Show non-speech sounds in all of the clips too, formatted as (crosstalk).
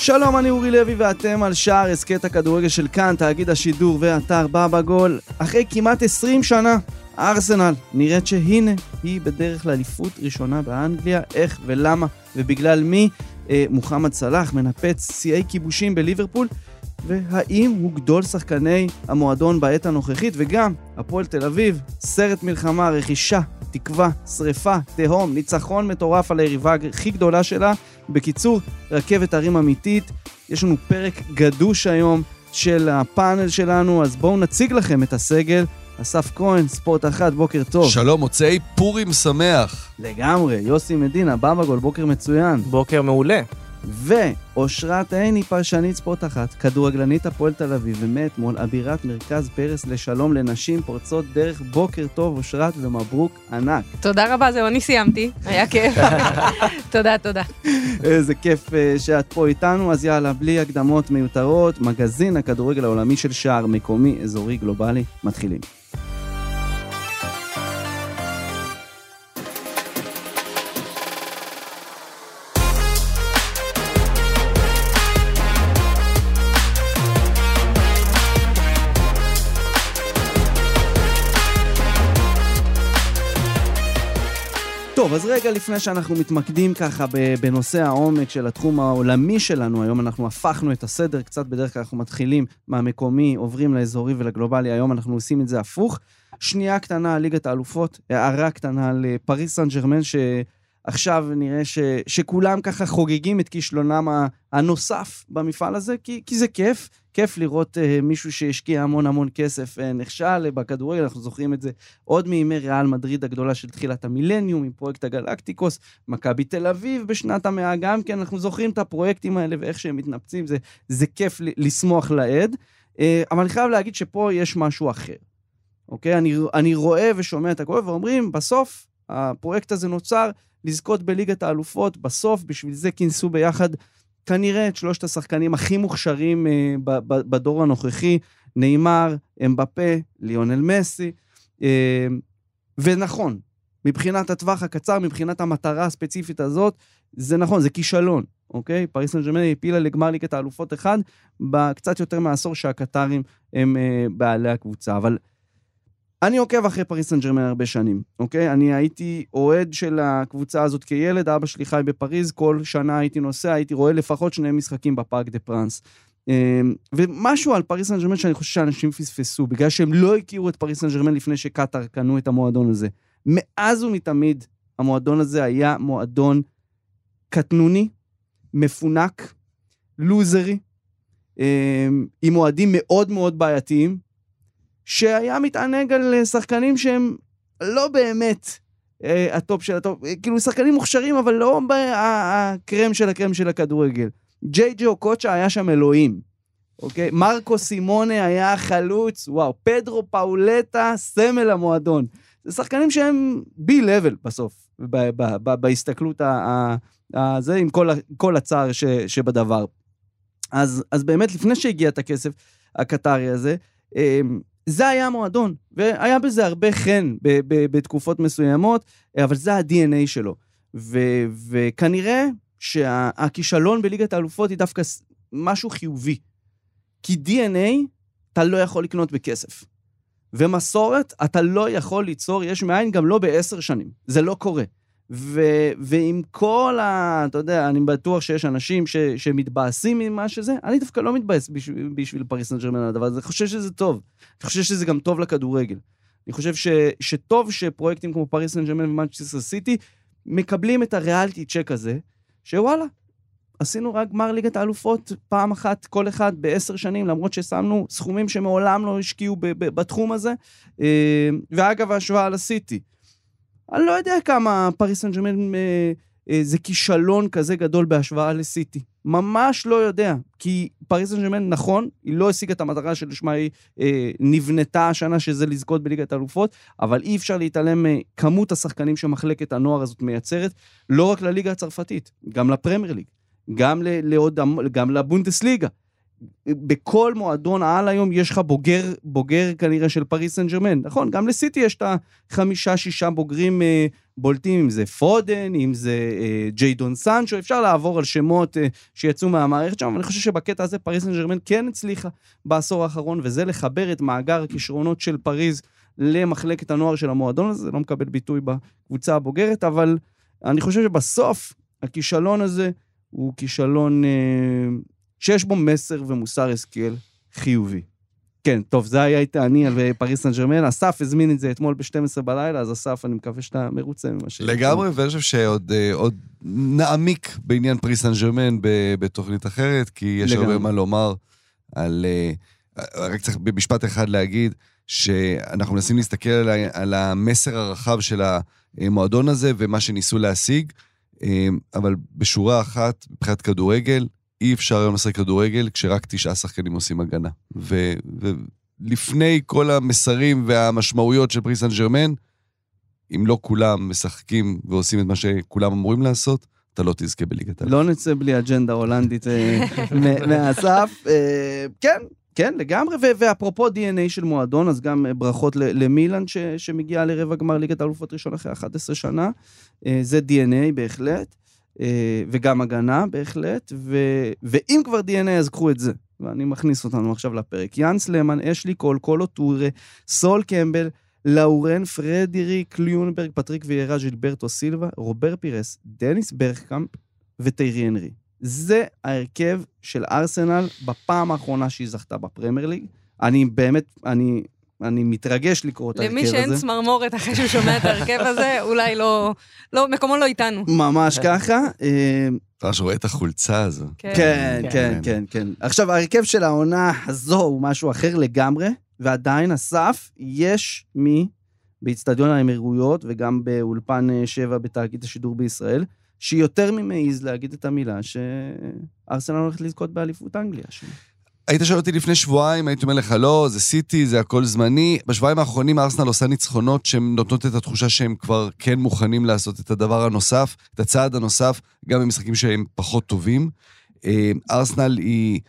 שלום, אני אורי לוי ואתם על שער הסכת הכדורגל של כאן, תאגיד השידור ואתר בבא גול. אחרי כמעט 20 שנה, ארסנל נראית שהנה, היא בדרך לאליפות ראשונה באנגליה, איך ולמה ובגלל מי. אה, מוחמד סלאח מנפץ שיאי כיבושים בליברפול, והאם הוא גדול שחקני המועדון בעת הנוכחית, וגם הפועל תל אביב, סרט מלחמה, רכישה, תקווה, שריפה, תהום, ניצחון מטורף על היריבה הכי גדולה שלה. בקיצור, רכבת הרים אמיתית. יש לנו פרק גדוש היום של הפאנל שלנו, אז בואו נציג לכם את הסגל. אסף כהן, ספורט אחת, בוקר טוב. שלום, מוצאי פורים שמח. לגמרי, יוסי מדינה, בבא גול, בוקר מצוין. בוקר מעולה. ואושרת עיני, פרשנית ספורט אחת, כדורגלנית הפועל תל אביב, ומאתמול אבירת מרכז פרס לשלום לנשים פורצות דרך. בוקר טוב, אושרת, ומברוק ענק. תודה רבה, זהו, אני סיימתי, היה כיף. (laughs) תודה, תודה. איזה כיף אה, שאת פה איתנו, אז יאללה, בלי הקדמות מיותרות, מגזין הכדורגל העולמי של שער מקומי, אזורי, גלובלי, מתחילים. טוב, אז רגע לפני שאנחנו מתמקדים ככה בנושא העומק של התחום העולמי שלנו, היום אנחנו הפכנו את הסדר קצת, בדרך כלל אנחנו מתחילים מהמקומי, עוברים לאזורי ולגלובלי, היום אנחנו עושים את זה הפוך. שנייה קטנה על ליגת האלופות, הערה קטנה על אה, פריס סן ג'רמן, שעכשיו נראה ש, שכולם ככה חוגגים את כישלונם הנוסף במפעל הזה, כי, כי זה כיף, כיף לראות uh, מישהו שהשקיע המון המון כסף uh, נכשל בכדורגל, אנחנו זוכרים את זה עוד מימי ריאל מדריד הגדולה של תחילת המילניום, עם פרויקט הגלקטיקוס, מכבי תל אביב בשנת המאה גם כן, אנחנו זוכרים את הפרויקטים האלה ואיך שהם מתנפצים, זה, זה כיף לשמוח לעד. Uh, אבל אני חייב להגיד שפה יש משהו אחר, אוקיי? אני, אני רואה ושומע את הכל ואומרים, בסוף הפרויקט הזה נוצר לזכות בליגת האלופות, בסוף בשביל זה כינסו ביחד כנראה את שלושת השחקנים הכי מוכשרים אה, ב- ב- בדור הנוכחי, נאמר, אמבפה, ליונל מסי. אה, ונכון, מבחינת הטווח הקצר, מבחינת המטרה הספציפית הזאת, זה נכון, זה כישלון, אוקיי? פריס סן ג'רמן העפילה לגמר ליגת האלופות אחד, בקצת יותר מעשור שהקטרים הם אה, בעלי הקבוצה. אבל אני עוקב אחרי פריס סן ג'רמן הרבה שנים, אוקיי? אני הייתי אוהד של הקבוצה הזאת כילד, אבא שלי חי בפריז, כל שנה הייתי נוסע, הייתי רואה לפחות שני משחקים בפארק דה פרנס. אמ, ומשהו על פריס סן ג'רמן שאני חושב שאנשים פספסו, בגלל שהם לא הכירו את פריס סן ג'רמן לפני שקטאר קנו את המועדון הזה. מאז ומתמיד, המועדון הזה היה מועדון קטנוני, מפונק, לוזרי, אמ, עם אוהדים מאוד מאוד בעייתיים, שהיה מתענג על אה, שחקנים שהם לא באמת אה, הטופ של הטופ, אה, כאילו שחקנים מוכשרים, אבל לא הקרם של הקרם של הכדורגל. ג'יי ג'ו קוצ'ה היה שם אלוהים, אוקיי? מרקו סימונה היה חלוץ, וואו, פדרו פאולטה, סמל המועדון. זה שחקנים שהם בי לבל בסוף, ב- ב- ב- בהסתכלות ה- ה- זה עם כל, כל הצער ש, שבדבר. אז, אז באמת, לפני שהגיע את הכסף הקטרי הזה, אמ, זה היה המועדון, והיה בזה הרבה חן ב- ב- בתקופות מסוימות, אבל זה ה-DNA שלו. ו- וכנראה שהכישלון בליגת האלופות היא דווקא משהו חיובי. כי DNA אתה לא יכול לקנות בכסף. ומסורת אתה לא יכול ליצור יש מאין גם לא בעשר שנים. זה לא קורה. ו- ועם כל ה... אתה יודע, אני בטוח שיש אנשים ש- שמתבאסים ממה שזה, אני דווקא לא מתבאס בשביל, בשביל פריס סן על הדבר הזה, אני חושב שזה טוב. אני חושב שזה גם טוב לכדורגל. אני חושב ש, שטוב שפרויקטים כמו פריס סן ג'רמן ומנצ'סטר סיטי מקבלים את ה reality check הזה, שוואלה, עשינו רק גמר ליגת האלופות פעם אחת, כל אחד בעשר שנים, למרות ששמנו סכומים שמעולם לא השקיעו בתחום הזה. אה, ואגב, ההשוואה לסיטי. אני לא יודע כמה פריס סן ג'רמן אה, אה, זה כישלון כזה גדול בהשוואה לסיטי. ממש לא יודע. כי פריס סן ג'רמן, נכון, היא לא השיגה את המטרה שלשמה היא אה, נבנתה השנה, שזה לזכות בליגת האלופות, אבל אי אפשר להתעלם מכמות השחקנים שמחלקת הנוער הזאת מייצרת, לא רק לליגה הצרפתית, גם לפרמייר ליג, גם, לעוד, גם לבונדסליגה. בכל מועדון על היום יש לך בוגר, בוגר כנראה של פריס סן ג'רמן. נכון, גם לסיטי יש את החמישה-שישה בוגרים אה, בולטים, אם זה פודן, אם זה אה, ג'יידון סנצ'ו, אפשר לעבור על שמות אה, שיצאו מהמערכת שם, אבל אני חושב שבקטע הזה פריס סן ג'רמן כן הצליחה בעשור האחרון, וזה לחבר את מאגר הכישרונות של פריז למחלקת הנוער של המועדון הזה, זה לא מקבל ביטוי בקבוצה הבוגרת, אבל אני חושב שבסוף הכישלון הזה הוא כישלון... אה, שיש בו מסר ומוסר השכל חיובי. כן, טוב, זה היה איתי אני על פריס סן ג'רמן. אסף הזמין את זה אתמול ב-12 בלילה, אז אסף, אני מקווה שאתה מרוצה ממה ש... לגמרי, ואני חושב שעוד אה, נעמיק בעניין פריס סן ג'רמן בתוכנית אחרת, כי יש הרבה מה לומר על... אה, רק צריך במשפט אחד להגיד, שאנחנו מנסים להסתכל על, על המסר הרחב של המועדון הזה ומה שניסו להשיג, אה, אבל בשורה אחת, מבחינת כדורגל, אי אפשר היום לשחק כדורגל כשרק תשעה שחקנים עושים הגנה. ו, ולפני כל המסרים והמשמעויות של פריס סן ג'רמן, אם לא כולם משחקים ועושים את מה שכולם אמורים לעשות, אתה לא תזכה בליגת העל. לא נצא בלי אג'נדה הולנדית אה, (laughs) מהסף. אה, כן, כן, לגמרי, ואפרופו DNA של מועדון, אז גם ברכות למילאן שמגיעה לרבע גמר ליגת האלופות ראשון אחרי 11 שנה. אה, זה DNA בהחלט. אה, וגם הגנה בהחלט, ו... ואם כבר DNA אז קחו את זה. ואני מכניס אותנו עכשיו לפרק. יאנס למן, אשלי קול, קולו טורה, סול קמבל, לאורן, פרדיריק, ליונברג, פטריק ויירה, ז'ילברטו סילבה, רובר פירס, דניס ברגקאמפ ותיירי הנרי. זה ההרכב של ארסנל בפעם האחרונה שהיא זכתה בפרמייר ליג. אני באמת, אני אני מתרגש לקרוא את ההרכב הזה. למי שאין צמרמורת אחרי שהוא שומע את ההרכב הזה, (laughs) אולי לא, לא, מקומו לא איתנו. ממש ככה. ממש רואה את החולצה הזו. כן, כן, כן, כן, כן, כן. עכשיו, ההרכב של העונה הזו הוא משהו אחר לגמרי, ועדיין, אסף, יש מי באיצטדיון האמירויות וגם באולפן 7 בתאגיד השידור בישראל, שיותר ממעז להגיד את המילה שארסנל הולכת לזכות באליפות אנגליה. היית שואל אותי לפני שבועיים, הייתי אומר לך, לא, זה סיטי, זה הכל זמני. בשבועיים האחרונים ארסנל עושה ניצחונות שהן נותנות את התחושה שהם כבר כן מוכנים לעשות את הדבר הנוסף, את הצעד הנוסף, גם במשחקים שהם פחות טובים. אה, ארסנל היא...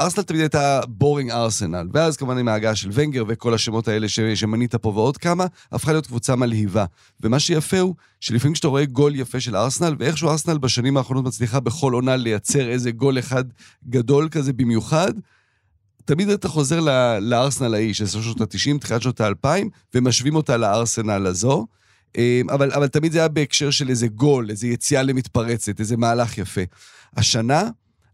ארסנל תמיד הייתה בורינג ארסנל, ואז כמובן עם ההגעה של ונגר וכל השמות האלה ש... שמנית פה ועוד כמה, הפכה להיות קבוצה מלהיבה. ומה שיפה הוא, שלפעמים כשאתה רואה גול יפה של ארסנל, ואיכשהו ארסנל בשנים האחרונות מצליחה בכל עונה לייצר איזה גול אחד גדול כזה במיוחד, תמיד אתה חוזר לארסנל ההיא של שנות ה-90, תחילת שנות ה-2000, ומשווים אותה לארסנל הזו. אה, אבל, אבל תמיד זה היה בהקשר של איזה גול, איזה יציאה למתפרצת, איזה מהלך יפה. השנה,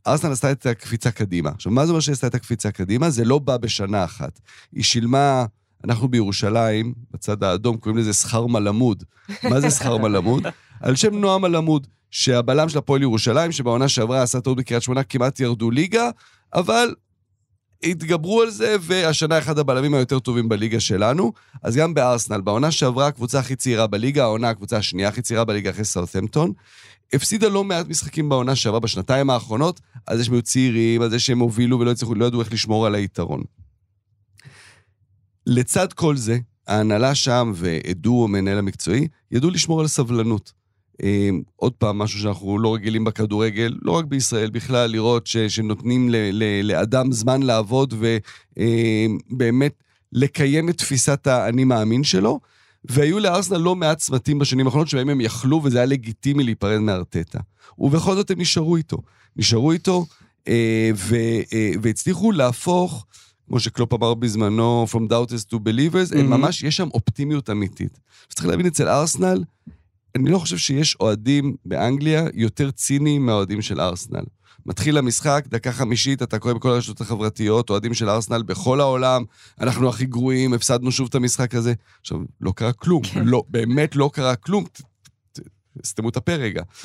ארסנל עשתה את הקפיצה קדימה. עכשיו, מה זה אומר שעשתה את הקפיצה קדימה? זה לא בא בשנה אחת. היא שילמה, אנחנו בירושלים, בצד האדום, קוראים לזה שכר מלמוד. מה זה שכר מלמוד? (laughs) על שם נועם מלמוד, שהבלם של הפועל ירושלים, שבעונה שעברה עשה טעות בקריית שמונה, כמעט ירדו ליגה, אבל התגברו על זה, והשנה אחד הבלמים היותר טובים בליגה שלנו. אז גם בארסנל, בעונה שעברה הקבוצה הכי צעירה בליגה, העונה הקבוצה השנייה הכי צעירה בליגה אחרי סאות'מפטון. הפסידה לא מעט משחקים בעונה שעברה בשנתיים האחרונות, על זה שהם היו צעירים, על זה שהם הובילו ולא הצליחו, לא ידעו איך לשמור על היתרון. לצד כל זה, ההנהלה שם ועדו, המנהל המקצועי, ידעו לשמור על סבלנות. אה, עוד פעם, משהו שאנחנו לא רגילים בכדורגל, לא רק בישראל, בכלל, לראות ש, שנותנים ל, ל, לאדם זמן לעבוד ובאמת אה, לקיים את תפיסת האני מאמין שלו. והיו לארסנל לא מעט צמתים בשנים האחרונות שבהם הם יכלו, וזה היה לגיטימי להיפרד מארטטה. ובכל זאת הם נשארו איתו. נשארו איתו, אה, ו, אה, והצליחו להפוך, כמו שקלופ אמר בזמנו, From Doubters to Believers, mm-hmm. הם ממש, יש שם אופטימיות אמיתית. צריך להבין, אצל ארסנל, אני לא חושב שיש אוהדים באנגליה יותר ציניים מהאוהדים של ארסנל. מתחיל המשחק, דקה חמישית, אתה קורא בכל הרשתות החברתיות, אוהדים של ארסנל בכל העולם, אנחנו הכי גרועים, הפסדנו שוב את המשחק הזה. עכשיו, לא קרה כלום, כן. לא, באמת לא קרה כלום. סתמו את הפה רגע. (laughs)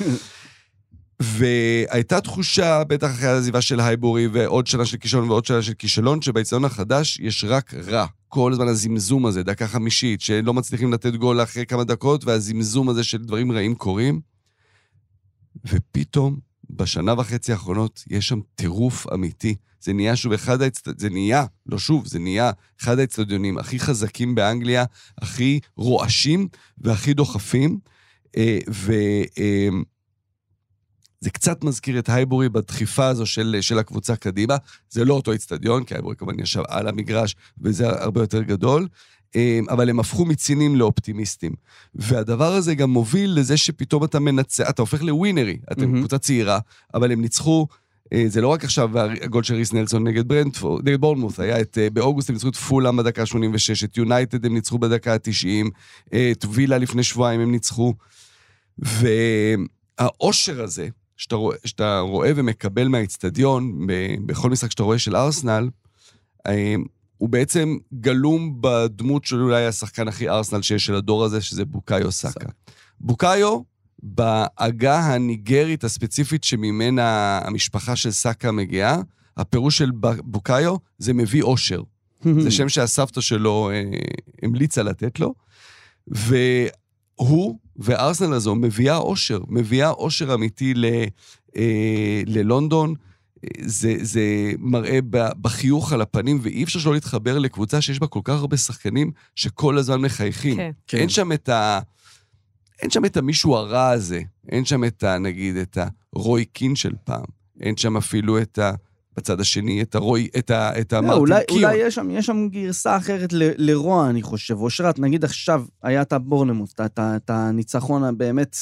והייתה תחושה, בטח אחרי העזיבה של הייבורי ועוד שנה של כישלון ועוד שנה של כישלון, שבאצטדיון החדש יש רק רע. כל הזמן הזמזום הזה, דקה חמישית, שלא מצליחים לתת גול אחרי כמה דקות, והזמזום הזה של דברים רעים קורים. ופתאום, בשנה וחצי האחרונות, יש שם טירוף אמיתי. זה נהיה שוב אחד האצטדיונים, זה נהיה, לא שוב, זה נהיה אחד האצטדיונים הכי חזקים באנגליה, הכי רועשים והכי דוחפים. אה, ו... אה, זה קצת מזכיר את הייבורי בדחיפה הזו של, של הקבוצה קדימה. זה לא אותו איצטדיון, כי הייבורי כמובן ישב על המגרש, וזה הרבה יותר גדול. אה, אבל הם הפכו מצינים לאופטימיסטים. והדבר הזה גם מוביל לזה שפתאום אתה מנצח, אתה הופך לווינרי. אתם מהמם. קבוצה צעירה, אבל הם ניצחו, אה, זה לא רק עכשיו הגול של ריס נלסון נגד ברנדפורד, נגד בורנמוס, היה את, אה, באוגוסט הם ניצחו את פולאם בדקה ה-86, את יונייטד הם ניצחו בדקה ה-90, את וילה לפני שבועיים הם ניצחו. והאושר הזה, שאתה רואה, שאתה רואה ומקבל מהאיצטדיון, בכל משחק שאתה רואה של ארסנל, אה, הוא בעצם גלום בדמות של אולי השחקן הכי ארסנל שיש של הדור הזה, שזה בוקאיו סאקה. בוקאיו, בעגה הניגרית הספציפית שממנה המשפחה של סאקה מגיעה, הפירוש של בוקאיו זה מביא אושר. (laughs) זה שם שהסבתא שלו אה, המליצה לתת לו. והוא וארסנל הזו מביאה אושר, מביאה אושר אמיתי ל, אה, ללונדון. זה, זה מראה ב- בחיוך על הפנים, ואי אפשר שלא להתחבר לקבוצה שיש בה כל כך הרבה שחקנים שכל הזמן מחייכים. כן. כן. אין שם את ה... אין שם את המישהו הרע הזה, אין שם את ה... נגיד, את הרוי קין של פעם. אין שם אפילו את ה... בצד השני, את הרוי... את ה... את לא, המרטין אולי, קיון. אולי יש שם, יש שם גרסה אחרת ל- לרוע, אני חושב. אושרת, נגיד עכשיו היה את הבורנמוס, את- הניצחון הבאמת...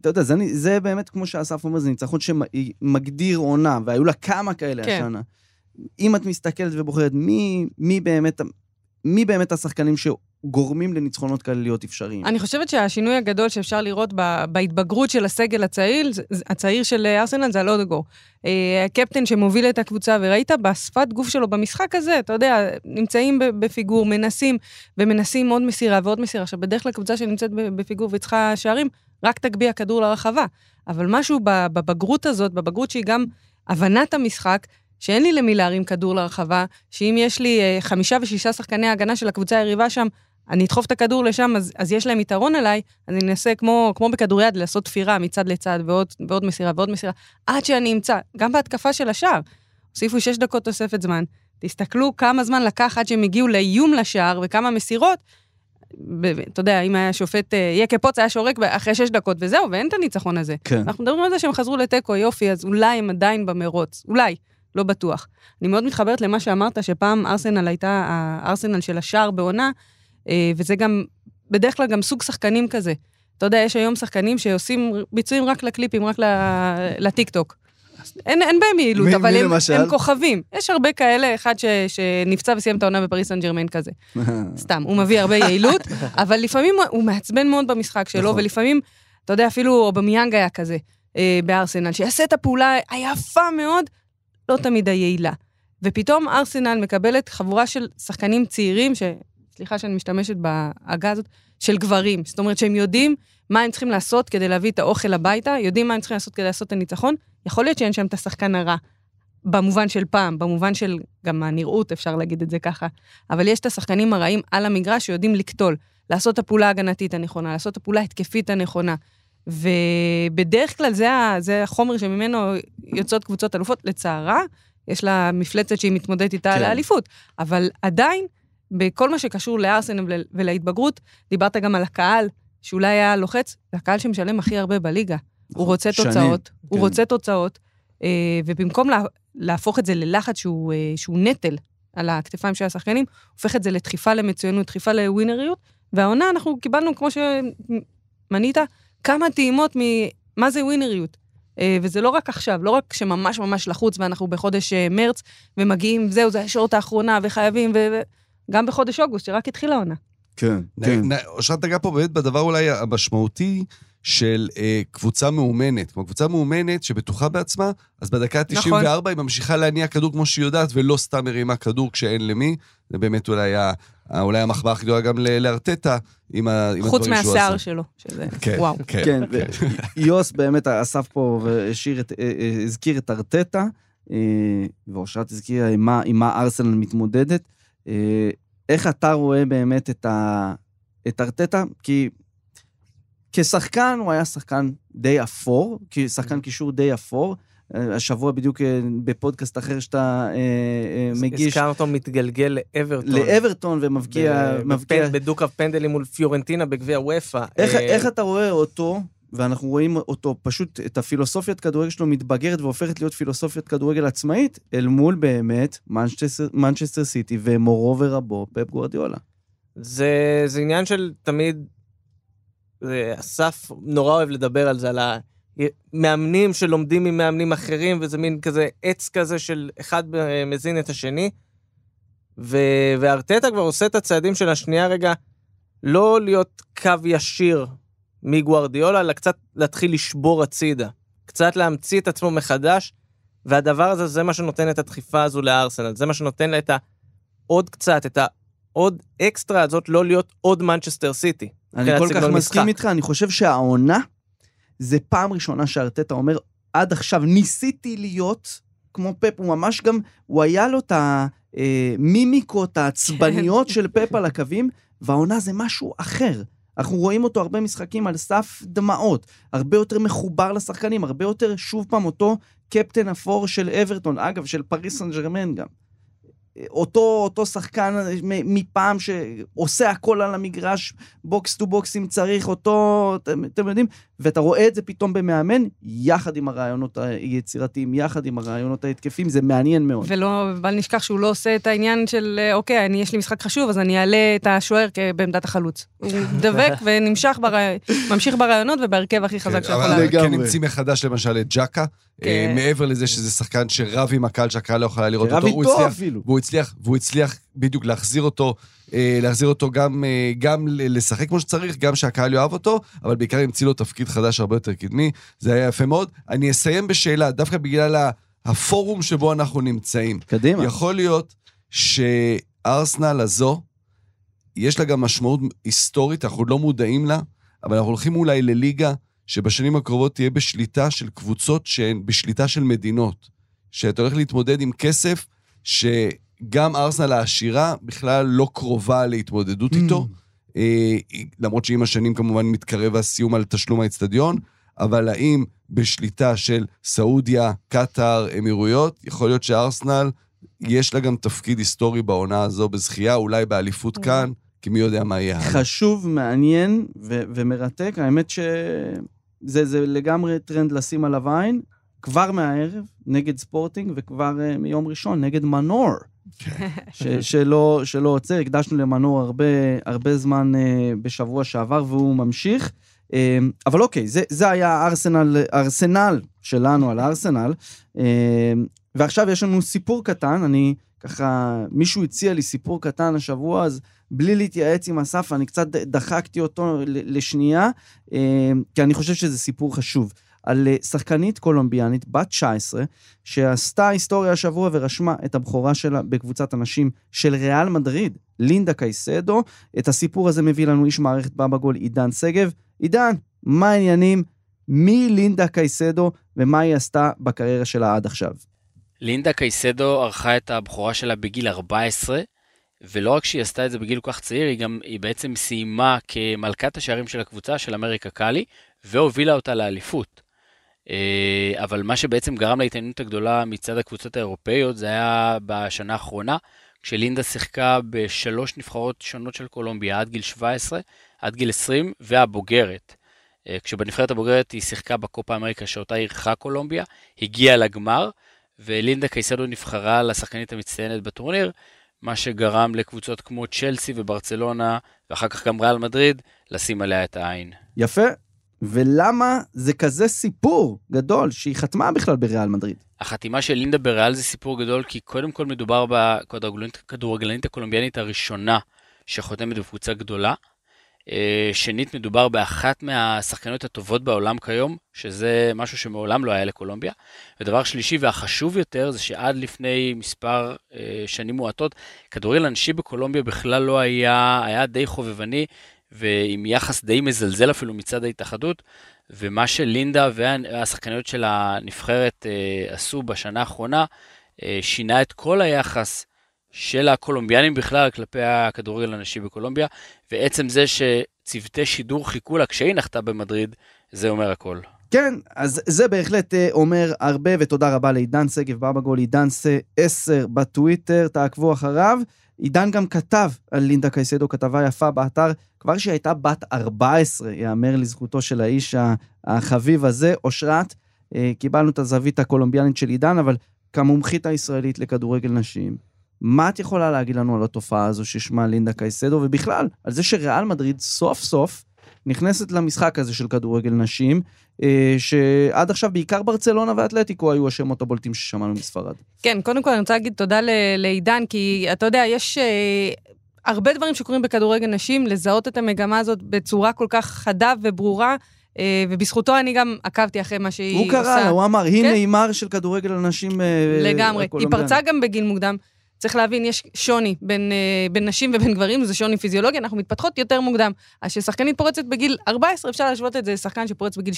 אתה יודע, זה, זה באמת, כמו שאסף אומר, זה ניצחון שמגדיר עונה, והיו לה כמה כאלה כן. השנה. אם את מסתכלת ובוחרת מי, מי, באמת, מי באמת השחקנים שגורמים לניצחונות כאלה להיות אפשריים? אני חושבת שהשינוי הגדול שאפשר לראות ב- בהתבגרות של הסגל הצעיר, הצעיר של אה, ארסנל זה הלודגו. אה, הקפטן שמוביל את הקבוצה, וראית בשפת גוף שלו במשחק הזה, אתה יודע, נמצאים בפיגור, מנסים, ומנסים עוד מסירה ועוד מסירה. עכשיו, בדרך כלל קבוצה שנמצאת בפיגור וצריכה שערים, רק תגביה כדור לרחבה. אבל משהו בבגרות הזאת, בבגרות שהיא גם הבנת המשחק, שאין לי למי להרים כדור לרחבה, שאם יש לי אה, חמישה ושישה שחקני הגנה של הקבוצה היריבה שם, אני אדחוף את הכדור לשם, אז, אז יש להם יתרון עליי, אז אני אנסה כמו, כמו בכדוריד לעשות תפירה מצד לצד ועוד, ועוד מסירה ועוד מסירה, עד שאני אמצא, גם בהתקפה של השער. הוסיפו שש דקות תוספת זמן, תסתכלו כמה זמן לקח עד שהם הגיעו לאיום לשער וכמה מסירות. אתה יודע, אם היה שופט אה, יקה פוץ היה שורק אחרי שש דקות וזהו, ואין את הניצחון הזה. כן. אנחנו מדברים על זה שהם חזרו לתיקו, יופי, אז אולי הם עדיין במרוץ. אולי, לא בטוח. אני מאוד מתחברת למה שאמרת, שפעם ארסנל הייתה הארסנל של השער בעונה, וזה גם, בדרך כלל גם סוג שחקנים כזה. אתה יודע, יש היום שחקנים שעושים ביצועים רק לקליפים, רק לטיקטוק. אין, אין בהם יעילות, מי- אבל מי הם, למשל? הם כוכבים. יש הרבה כאלה, אחד ש, שנפצע וסיים את העונה בפריס סן ג'רמן כזה. (laughs) סתם, הוא מביא הרבה יעילות, (laughs) אבל לפעמים הוא מעצבן מאוד במשחק שלו, נכון. ולפעמים, אתה יודע, אפילו אובמיאנג היה כזה אה, בארסנל, שיעשה את הפעולה היפה מאוד, לא תמיד היעילה. ופתאום ארסנל מקבלת חבורה של שחקנים צעירים, ש... סליחה שאני משתמשת בעגה הזאת, של גברים. זאת אומרת שהם יודעים מה הם צריכים לעשות כדי להביא את האוכל הביתה, יודעים מה הם צריכים לעשות כדי לעשות את הניצחון. יכול להיות שאין שם את השחקן הרע, במובן של פעם, במובן של גם הנראות, אפשר להגיד את זה ככה. אבל יש את השחקנים הרעים על המגרש שיודעים לקטול, לעשות את הפעולה ההגנתית הנכונה, לעשות את הפעולה ההתקפית הנכונה. ובדרך כלל זה, זה החומר שממנו יוצאות קבוצות אלופות. לצערה, יש לה מפלצת שהיא מתמודדת איתה כן. על האליפות. אבל עדיין, בכל מה שקשור לארסנל ול- ולהתבגרות, דיברת גם על הקהל, שאולי היה לוחץ, זה הקהל שמשלם הכי הרבה בליגה. הוא רוצה שנים, תוצאות, הוא כן. רוצה תוצאות, אה, ובמקום לה, להפוך את זה ללחץ שהוא, אה, שהוא נטל על הכתפיים של השחקנים, הופך את זה לדחיפה למצוינות, דחיפה לווינריות, והעונה אנחנו קיבלנו, כמו שמנית, כמה טעימות ממה זה ווינריות. אה, וזה לא רק עכשיו, לא רק שממש ממש לחוץ ואנחנו בחודש מרץ ומגיעים, זהו, זה השעות האחרונה וחייבים, וגם בחודש אוגוסט, שרק התחילה העונה. כן, כן. אושרת נגעה פה באמת בדבר אולי המשמעותי, של אה, קבוצה מאומנת. כמו קבוצה מאומנת שבטוחה בעצמה, אז בדקה ה-94 נכון. היא ממשיכה להניע כדור כמו שהיא יודעת, ולא סתם מרימה כדור כשאין למי. זה באמת אולי, ה, אולי המחמאה הכי גדולה גם ל- לארטטה, עם, ה, עם חוץ הדברים שהוא מהשיער עשה. שלו, שזה, כן, וואו. כן. כן, ויוס באמת אסף פה והשאיר את, אה, אה, הזכיר את ארטטה, אה, ואושרת הזכירה עם מה, עם מה ארסנל מתמודדת. אה, איך אתה רואה באמת את, ה, את ארטטה? כי כשחקן הוא היה שחקן די אפור, שחקן קישור די אפור. אה, השבוע בדיוק אה, בפודקאסט אחר שאתה מגיש הזכרנו אותו מתגלגל לאברטון. לאברטון ומבקיע... ב- מבקיע- בפנ- בדו-קו פנדלים מול פיורנטינה בגביע וופא. איך, איך אתה רואה אותו, ואנחנו רואים אותו, פשוט את הפילוסופיית כדורגל שלו מתבגרת והופכת להיות פילוסופיית כדורגל עצמאית, אל מול באמת מנצ'סטר, סיטי ומורו ורבו, פפ גוורדיולה. זה, זה עניין של תמיד, אסף נורא אוהב לדבר על זה, על המאמנים שלומדים ממאמנים אחרים, וזה מין כזה עץ כזה של אחד מזין את השני. ו, וארטטה כבר עושה את הצעדים של השנייה רגע, לא להיות קו ישיר מגוארדיולה, אלא קצת להתחיל לשבור הצידה. קצת להמציא את עצמו מחדש, והדבר הזה, זה מה שנותן את הדחיפה הזו לארסנל, זה מה שנותן לה את ה... עוד קצת, את העוד אקסטרה הזאת, לא להיות עוד מנצ'סטר סיטי. אני כל כך מסכים משחק. איתך, אני חושב שהעונה, זה פעם ראשונה שארטטה אומר, עד עכשיו ניסיתי להיות כמו פפ, הוא ממש גם, הוא היה לו את המימיקות העצבניות של פפ על הקווים, והעונה זה משהו אחר. אנחנו רואים אותו הרבה משחקים על סף דמעות, הרבה יותר מחובר לשחקנים, הרבה יותר, שוב פעם, אותו קפטן אפור של אברטון, אגב, של פריס סן ג'רמן גם. אותו, אותו שחקן מ- מפעם שעושה הכל על המגרש, box to box אם צריך, אותו, אתם, אתם יודעים, ואתה רואה את זה פתאום במאמן, יחד עם הרעיונות היצירתיים, יחד עם הרעיונות ההתקפיים, זה מעניין מאוד. ולא, בל נשכח שהוא לא עושה את העניין של, אה, אוקיי, אני, יש לי משחק חשוב, אז אני אעלה את השוער בעמדת החלוץ. הוא (laughs) דבק ונמשך, ברעי... ממשיך ברעיונות ובהרכב הכי חזק שיכול אבל לעלות. כן. המציא מחדש למשל את ג'קה, כן. אה, מעבר לזה שזה שחקן שרב עם הקהל שהקהל לא יכול היה לראות אותו, הוא הצליח, אפילו. והוא הצליח, והוא הצליח בדיוק להחזיר אותו, אה, להחזיר אותו גם, אה, גם לשחק כמו שצריך, גם שהקהל יאהב אותו, אבל בעיקר המציא לו תפקיד חדש הרבה יותר קדמי, זה היה יפה מאוד. אני אסיים בשאלה, דווקא בגלל הפורום שבו אנחנו נמצאים. קדימה. יכול להיות שארסנל הזו, יש לה גם משמעות היסטורית, אנחנו לא מודעים לה, אבל אנחנו הולכים אולי לליגה שבשנים הקרובות תהיה בשליטה של קבוצות שהן בשליטה של מדינות. שאתה הולך להתמודד עם כסף שגם ארסנל העשירה בכלל לא קרובה להתמודדות Mm. איתו. אה, למרות שעם השנים כמובן מתקרב הסיום על תשלום האצטדיון, אבל האם בשליטה של סעודיה, קטאר, אמירויות, יכול להיות שארסנל, יש לה גם תפקיד היסטורי בעונה הזו בזכייה, אולי באליפות כאן, כי מי יודע מה יהיה הלאה. חשוב, מעניין ו- ומרתק. האמת שזה זה לגמרי טרנד לשים עליו עין. כבר מהערב, נגד ספורטינג, וכבר uh, מיום ראשון, נגד מנור. ש- שלא, שלא עוצר, הקדשנו למנור הרבה, הרבה זמן uh, בשבוע שעבר, והוא ממשיך. Uh, אבל אוקיי, זה, זה היה הארסנל, ארסנל שלנו על הארסנל. Uh, ועכשיו יש לנו סיפור קטן, אני ככה, מישהו הציע לי סיפור קטן השבוע, אז בלי להתייעץ עם אסף, אני קצת דחקתי אותו לשנייה, אה, כי אני חושב שזה סיפור חשוב. על אה, שחקנית קולומביאנית, בת 19, שעשתה היסטוריה השבוע ורשמה את הבכורה שלה בקבוצת הנשים של ריאל מדריד, לינדה קייסדו. את הסיפור הזה מביא לנו איש מערכת בבא גול, עידן שגב. עידן, מה העניינים? מי לינדה קייסדו ומה היא עשתה בקריירה שלה עד עכשיו? לינדה קייסדו ערכה את הבכורה שלה בגיל 14, ולא רק שהיא עשתה את זה בגיל כל כך צעיר, היא גם, היא בעצם סיימה כמלכת השערים של הקבוצה של אמריקה קאלי, והובילה אותה לאליפות. אה, אבל מה שבעצם גרם להתעניינות הגדולה מצד הקבוצות האירופאיות, זה היה בשנה האחרונה, כשלינדה שיחקה בשלוש נבחרות שונות של קולומביה, עד גיל 17, עד גיל 20, והבוגרת. אה, כשבנבחרת הבוגרת היא שיחקה בקופה אמריקה שאותה אירחה קולומביה, הגיעה לגמר, ולינדה קייסדו נבחרה לשחקנית המצטיינת בטורניר, מה שגרם לקבוצות כמו צ'לסי וברצלונה, ואחר כך גם ריאל מדריד, לשים עליה את העין. יפה. ולמה זה כזה סיפור גדול שהיא חתמה בכלל בריאל מדריד? החתימה של לינדה בריאל זה סיפור גדול, כי קודם כל מדובר בכדורגלנית הקולומביאנית הראשונה שחותמת בקבוצה גדולה. אה, שנית, מדובר באחת מהשחקניות הטובות בעולם כיום, שזה משהו שמעולם לא היה לקולומביה. ודבר שלישי והחשוב יותר, זה שעד לפני מספר אה, שנים מועטות, כדורגל אנשי בקולומביה בכלל לא היה, היה די חובבני, ועם יחס די מזלזל אפילו מצד ההתאחדות. ומה שלינדה והשחקניות של הנבחרת אה, עשו בשנה האחרונה, אה, שינה את כל היחס של הקולומביאנים בכלל כלפי הכדורגל הנשי בקולומביה, ועצם זה שצוותי שידור חיכו לה כשהיא נחתה במדריד, זה אומר הכל. כן, אז זה בהחלט אה, אומר הרבה, ותודה רבה לעידן שגב בבגול, עידן 10 בטוויטר, תעקבו אחריו. עידן גם כתב על לינדה קייסדו כתבה יפה באתר, כבר שהיא הייתה בת 14, יאמר לזכותו של האיש החביב הזה, אושרת. אה, קיבלנו את הזווית הקולומביאנית של עידן, אבל כמומחית הישראלית לכדורגל נשים, מה את יכולה להגיד לנו על התופעה הזו ששמה לינדה קייסדו, ובכלל, על זה שריאל מדריד סוף סוף נכנסת למשחק הזה של כדורגל נשים, אה, שעד עכשיו בעיקר ברצלונה ואתלטיקו היו השמות הבולטים ששמענו מספרד. כן, קודם כל אני רוצה להגיד תודה לעידן, כי אתה יודע, יש אה, הרבה דברים שקורים בכדורגל נשים, לזהות את המגמה הזאת בצורה כל כך חדה וברורה. אה, ובזכותו אני גם עקבתי אחרי מה שהיא הוא עושה. הוא קרא לה, הוא אמר, היא כן? נאמר של כדורגל הנשים לגמרי. היא פרצה גם בגיל מוקדם. צריך להבין, יש שוני בין, uh, בין נשים ובין גברים, זה שוני פיזיולוגי, אנחנו מתפתחות יותר מוקדם. אז כששחקנית פורצת בגיל 14, אפשר להשוות את זה לשחקן שפורץ בגיל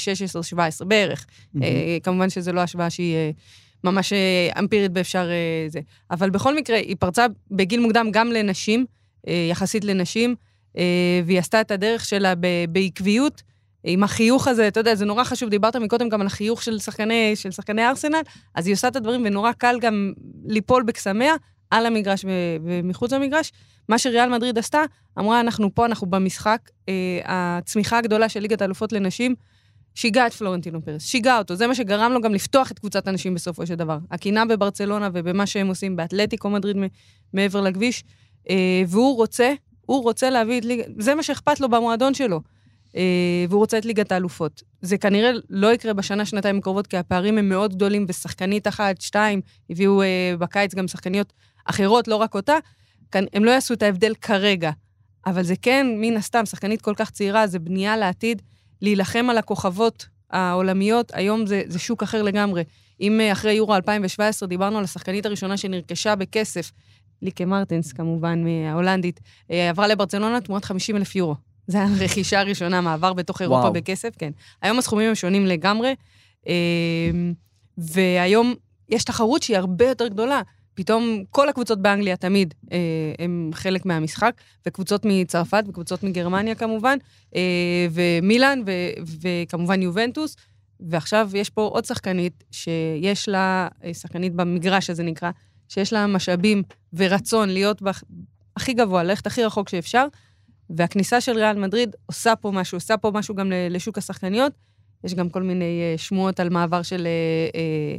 16-17, בערך. Mm-hmm. כמובן שזו לא השוואה שהיא uh, ממש אמפירית ואפשר זה. אבל בכל מקרה, היא פרצה בגיל מוקדם גם לנשים, יחסית לנשים, והיא עשתה את הדרך שלה בעקביות. עם החיוך הזה, אתה יודע, זה נורא חשוב, דיברת מקודם גם על החיוך של שחקני, של שחקני ארסנל, אז היא עושה את הדברים, ונורא קל גם ליפול בקסמיה, על המגרש ומחוץ למגרש. מה שריאל מדריד עשתה, אמרה, אנחנו פה, אנחנו במשחק. אה, הצמיחה הגדולה של ליגת האלופות לנשים שיגעה את פלורנטינו פרס, שיגעה אותו. זה מה שגרם לו גם לפתוח את קבוצת הנשים בסופו של דבר. הקינה בברצלונה ובמה שהם עושים באתלטיקו מדריד מעבר לכביש. אה, והוא רוצה, הוא רוצה להביא את ליגה, זה מה שאכפת לו במועדון שלו. אה, והוא רוצה את ליגת האלופות. זה כנראה לא יקרה בשנה, שנתיים הקרובות, כי הפערים הם מאוד גדולים, ושחקנית אחת, שתיים, הביאו אה, בקיץ גם שחקניות אחרות, לא רק אותה, הם לא יעשו את ההבדל כרגע. אבל זה כן, מן הסתם, שחקנית כל כך צעירה, זה בנייה לעתיד, להילחם על הכוכבות העולמיות, היום זה, זה שוק אחר לגמרי. אם אה, אחרי יורו 2017 דיברנו על השחקנית הראשונה שנרכשה בכסף, ליקה מרטנס כמובן, ההולנדית, עברה לברצלונה תמורת 50 אלף יורו. זה הרכישה הראשונה, מעבר בתוך אירופה וואו. בכסף, כן. היום הסכומים הם שונים לגמרי, אמ, והיום יש תחרות שהיא הרבה יותר גדולה. פתאום כל הקבוצות באנגליה תמיד אה, הם חלק מהמשחק, וקבוצות מצרפת וקבוצות מגרמניה כמובן, אה, ומילאן ו- וכמובן יובנטוס, ועכשיו יש פה עוד שחקנית שיש לה, אה, שחקנית במגרש הזה נקרא, שיש לה משאבים ורצון להיות בח- הכי גבוה, ללכת הכי רחוק שאפשר, והכניסה של ריאל מדריד עושה פה משהו, עושה פה משהו גם לשוק השחקניות. יש גם כל מיני אה, שמועות על מעבר של אה, אה,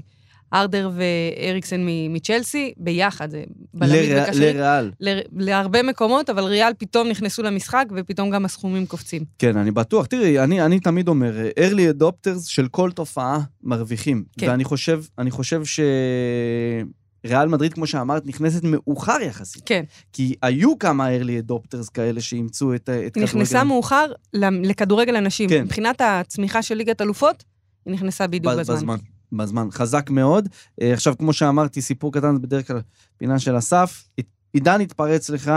ארדר ואריקסן מצ'לסי, ביחד, זה בלמית וקשרית. לריאל. להרבה מקומות, אבל ריאל פתאום נכנסו למשחק, ופתאום גם הסכומים קופצים. כן, אני בטוח. תראי, אני, אני תמיד אומר, early adopters של כל תופעה מרוויחים. כן. ואני חושב, חושב ש... ריאל מדריד, כמו שאמרת, נכנסת מאוחר יחסית. כן. כי היו כמה early adopters כאלה שאימצו את, את כדורגל. נכנסה מאוחר לכדורגל הנשים. כן. מבחינת הצמיחה של ליגת אלופות, היא נכנסה בדיוק בזמן. בזמן. בזמן. חזק מאוד. אה, עכשיו, כמו שאמרתי, סיפור קטן, זה בדרך כלל פינה של אסף. עידן התפרץ לך,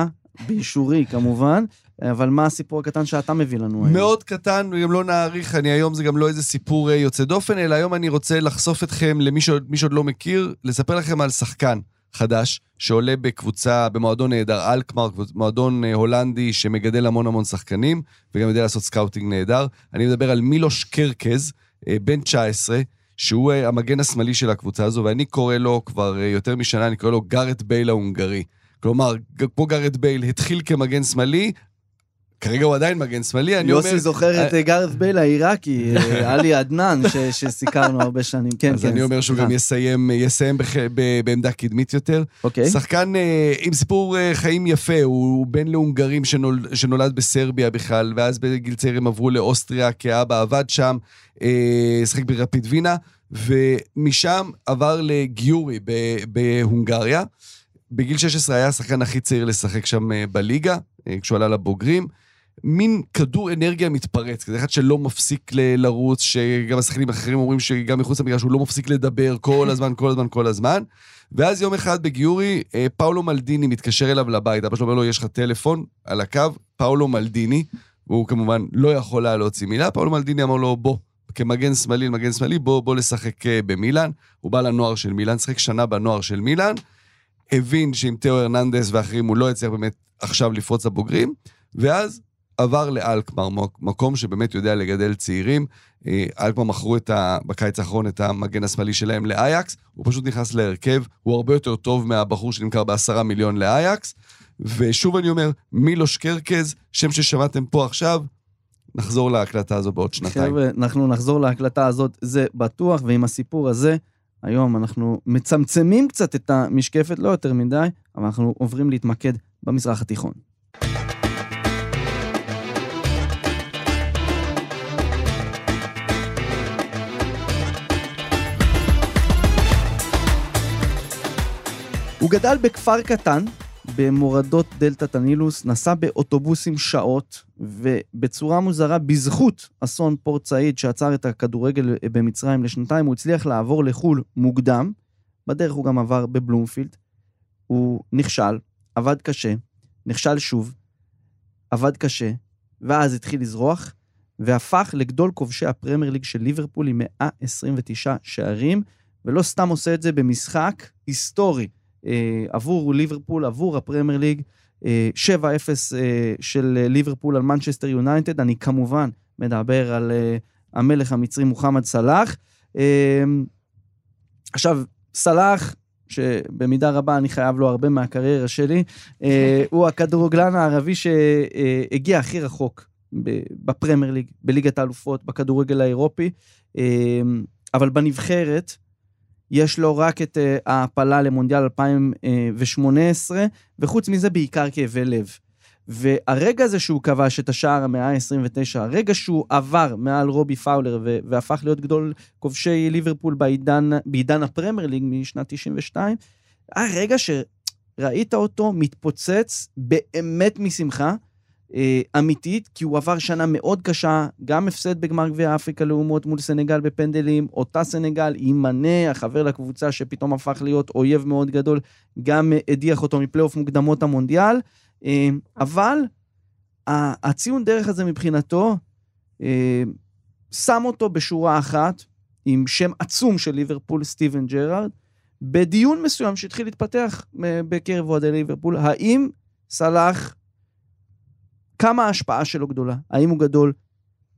באישורי כמובן, אבל מה הסיפור הקטן שאתה מביא לנו היום? מאוד קטן, וגם לא נאריך, אני היום זה גם לא איזה סיפור אה, יוצא דופן, אלא היום אני רוצה לחשוף אתכם, למי שעוד, שעוד לא מכיר, לספר לכם על שחקן חדש, שעולה בקבוצה, במועדון נהדר אלקמר, מועדון אה, הולנדי שמגדל המון המון שחקנים, וגם יודע לעשות scouting נהדר. אני מדבר על מילוש קרקז, אה, בן 19, שהוא המגן השמאלי של הקבוצה הזו, ואני קורא לו כבר יותר משנה, אני קורא לו גארת' בייל ההונגרי. כלומר, כמו גארת' בייל התחיל כמגן שמאלי, כרגע הוא עדיין מגן שמאלי, אני אומר... יוסי זוכר את אה, גארת' בייל העיראקי, (laughs) אה, עלי עדנן, שסיקרנו הרבה שנים. כן, אז אני אומר שהוא גם יסיים בעמדה קדמית יותר. אוקיי. שחקן אה, עם סיפור חיים יפה, הוא בן להונגרים שנולד בסרביה בכלל, ואז בגיל צעיר הם עברו לאוסטריה, כאבא עבד שם, שחק ברפיד וינה, ומשם עבר לגיורי בהונגריה. בגיל 16 היה השחקן הכי צעיר לשחק שם בליגה, כשהוא עלה לבוגרים. מין כדור אנרגיה מתפרץ, כזה אחד שלא מפסיק ל- לרוץ, שגם השחקנים האחרים אומרים שגם מחוץ למגרש הוא לא מפסיק לדבר כל (laughs) הזמן, כל הזמן, כל הזמן. ואז יום אחד בגיורי, אה, פאולו מלדיני מתקשר אליו לבית, אבא שלו אומר לו, יש לך טלפון על הקו, פאולו מלדיני, והוא כמובן לא יכול היה להוציא מילה, פאולו מלדיני אמר לו, בוא, כמגן שמאלי למגן שמאלי, בוא, בוא לשחק אה, במילאן. הוא בא לנוער של מילאן, שיחק שנה בנוער של מילאן, הבין שעם תאו הרננדס ואחרים הוא לא יצליח באמת עכשיו לפרוץ לבוגרים, ואז עבר לאלקמר, מקום שבאמת יודע לגדל צעירים. אה, אלקמר מכרו ה, בקיץ האחרון את המגן השמאלי שלהם לאייקס, הוא פשוט נכנס להרכב, הוא הרבה יותר טוב מהבחור שנמכר בעשרה מיליון לאייקס. ושוב אני אומר, מילוש קרקז, שם ששמעתם פה עכשיו, נחזור להקלטה הזו בעוד שנתיים. חבר'ה, אנחנו נחזור להקלטה הזאת, זה בטוח, ועם הסיפור הזה, היום אנחנו מצמצמים קצת את המשקפת, לא יותר מדי, אבל אנחנו עוברים להתמקד במזרח התיכון. הוא גדל בכפר קטן, במורדות דלתת הנילוס, נסע באוטובוסים שעות, ובצורה מוזרה, בזכות אסון פורט סעיד שעצר את הכדורגל במצרים לשנתיים, הוא הצליח לעבור לחו"ל מוקדם. בדרך הוא גם עבר בבלומפילד. הוא נכשל, עבד קשה, נכשל שוב, עבד קשה, ואז התחיל לזרוח, והפך לגדול כובשי הפרמייר ליג של ליברפול עם 129 שערים, ולא סתם עושה את זה במשחק היסטורי. אה, עבור ליברפול, עבור הפרמייר ליג, אה, 7-0 אה, של ליברפול על מנצ'סטר יונייטד. אני כמובן מדבר על אה, המלך המצרי מוחמד סלאח. אה, עכשיו, סלאח, שבמידה רבה אני חייב לו הרבה מהקריירה שלי, אה, (laughs) הוא הכדורגלן הערבי שהגיע הכי רחוק בפרמייר ליג, בליגת האלופות, בכדורגל האירופי, אה, אבל בנבחרת, יש לו רק את uh, ההעפלה למונדיאל 2018, וחוץ מזה בעיקר כאבי לב. והרגע הזה שהוא כבש את השער המאה ה-29, הרגע שהוא עבר מעל רובי פאולר והפך להיות גדול כובשי ליברפול בעידן, בעידן הפרמייר ליג משנת 92, הרגע שראית אותו מתפוצץ באמת משמחה, אה, אמיתית, כי הוא עבר שנה מאוד קשה, גם הפסד בגמר גביע אפריקה לאומות מול סנגל בפנדלים, אותה סנגל עם מנה, החבר לקבוצה שפתאום הפך להיות אויב מאוד גדול, גם הדיח אותו מפלייאוף מוקדמות המונדיאל, אה, אבל הציון דרך הזה מבחינתו, אה, שם אותו בשורה אחת, עם שם עצום של ליברפול, סטיבן ג'רארד, בדיון מסוים שהתחיל להתפתח בקרב אוהדי ליברפול, האם סלאח כמה ההשפעה שלו גדולה. האם הוא גדול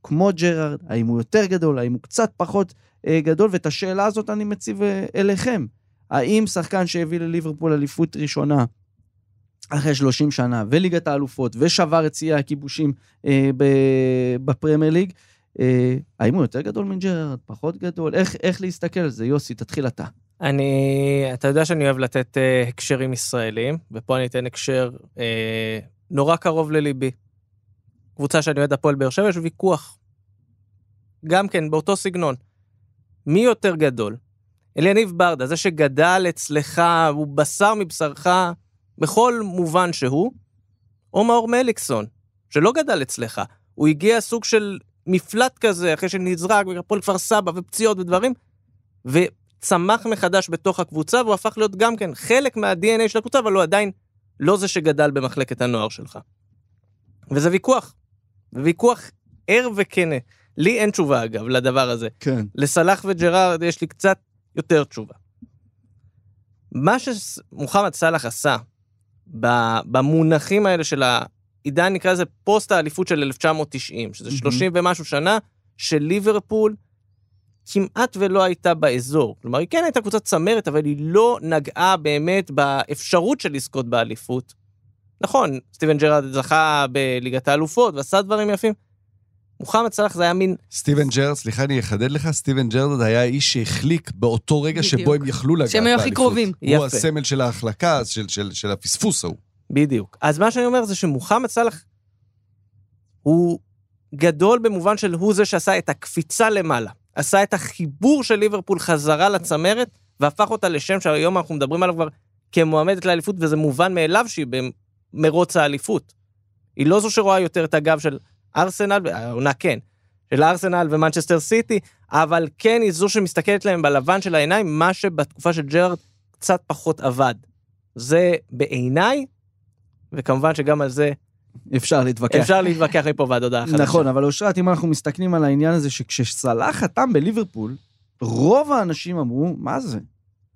כמו ג'רארד, האם הוא יותר גדול, האם הוא קצת פחות אה, גדול, ואת השאלה הזאת אני מציב אה, אליכם. האם שחקן שהביא לליברפול אליפות ראשונה אחרי 30 שנה, וליגת האלופות, ושבר את שיאי הכיבושים אה, בפרמייר ליג, אה, האם הוא יותר גדול מג'רארד, פחות גדול? איך, איך להסתכל על זה? יוסי, תתחיל אתה. אני, אתה יודע שאני אוהב לתת אה, הקשרים ישראלים, ופה אני אתן הקשר אה, נורא קרוב לליבי. קבוצה שאני אוהד הפועל באר שבע, יש ויכוח. גם כן, באותו סגנון. מי יותר גדול? אליניב ברדה, זה שגדל אצלך, הוא בשר מבשרך בכל מובן שהוא, או מאור מליקסון, שלא גדל אצלך. הוא הגיע סוג של מפלט כזה, אחרי שנזרק, והפועל כפר סבא ופציעות ודברים, וצמח מחדש בתוך הקבוצה, והוא הפך להיות גם כן חלק מה-DNA של הקבוצה, אבל הוא עדיין לא זה שגדל במחלקת הנוער שלך. וזה ויכוח. ויכוח ער וכנה. לי אין תשובה, אגב, לדבר הזה. כן. לסלאח וג'רארד יש לי קצת יותר תשובה. מה שמוחמד סאלח עשה במונחים האלה של העידן, נקרא לזה פוסט האליפות של 1990, שזה 30 ומשהו שנה, של ליברפול כמעט ולא הייתה באזור. כלומר, היא כן הייתה קבוצת צמרת, אבל היא לא נגעה באמת באפשרות של לזכות באליפות. נכון, סטיבן ג'רארד זכה בליגת האלופות ועשה דברים יפים. מוחמד סלאח זה היה מין... סטיבן ג'רארד, סליחה, אני אחדד לך, סטיבן ג'רארד היה האיש שהחליק באותו רגע בדיוק. שבו הם יכלו לגעת שהם היו הכי קרובים. הוא יפה. הסמל של ההחלקה, של, של, של הפספוס ההוא. בדיוק. אז מה שאני אומר זה שמוחמד סלאח הוא גדול במובן של הוא זה שעשה את הקפיצה למעלה. עשה את החיבור של ליברפול חזרה לצמרת, והפך אותה לשם שהיום אנחנו מדברים עליו כבר כמועמדת לאליפות, וזה מובן מאליו שהיא במרוץ האליפות. היא לא זו שרואה יותר את הגב של ארסנל, העונה כן, של ארסנל ומנצ'סטר סיטי, אבל כן היא זו שמסתכלת להם בלבן של העיניים, מה שבתקופה של ג'רארד קצת פחות עבד. זה בעיניי, וכמובן שגם על זה אפשר להתווכח. אפשר להתווכח מפה ועד הודעה חדשה. נכון, אבל אושרת, אם אנחנו מסתכלים על העניין הזה, שכשסלאח חתם בליברפול, רוב האנשים אמרו, מה זה?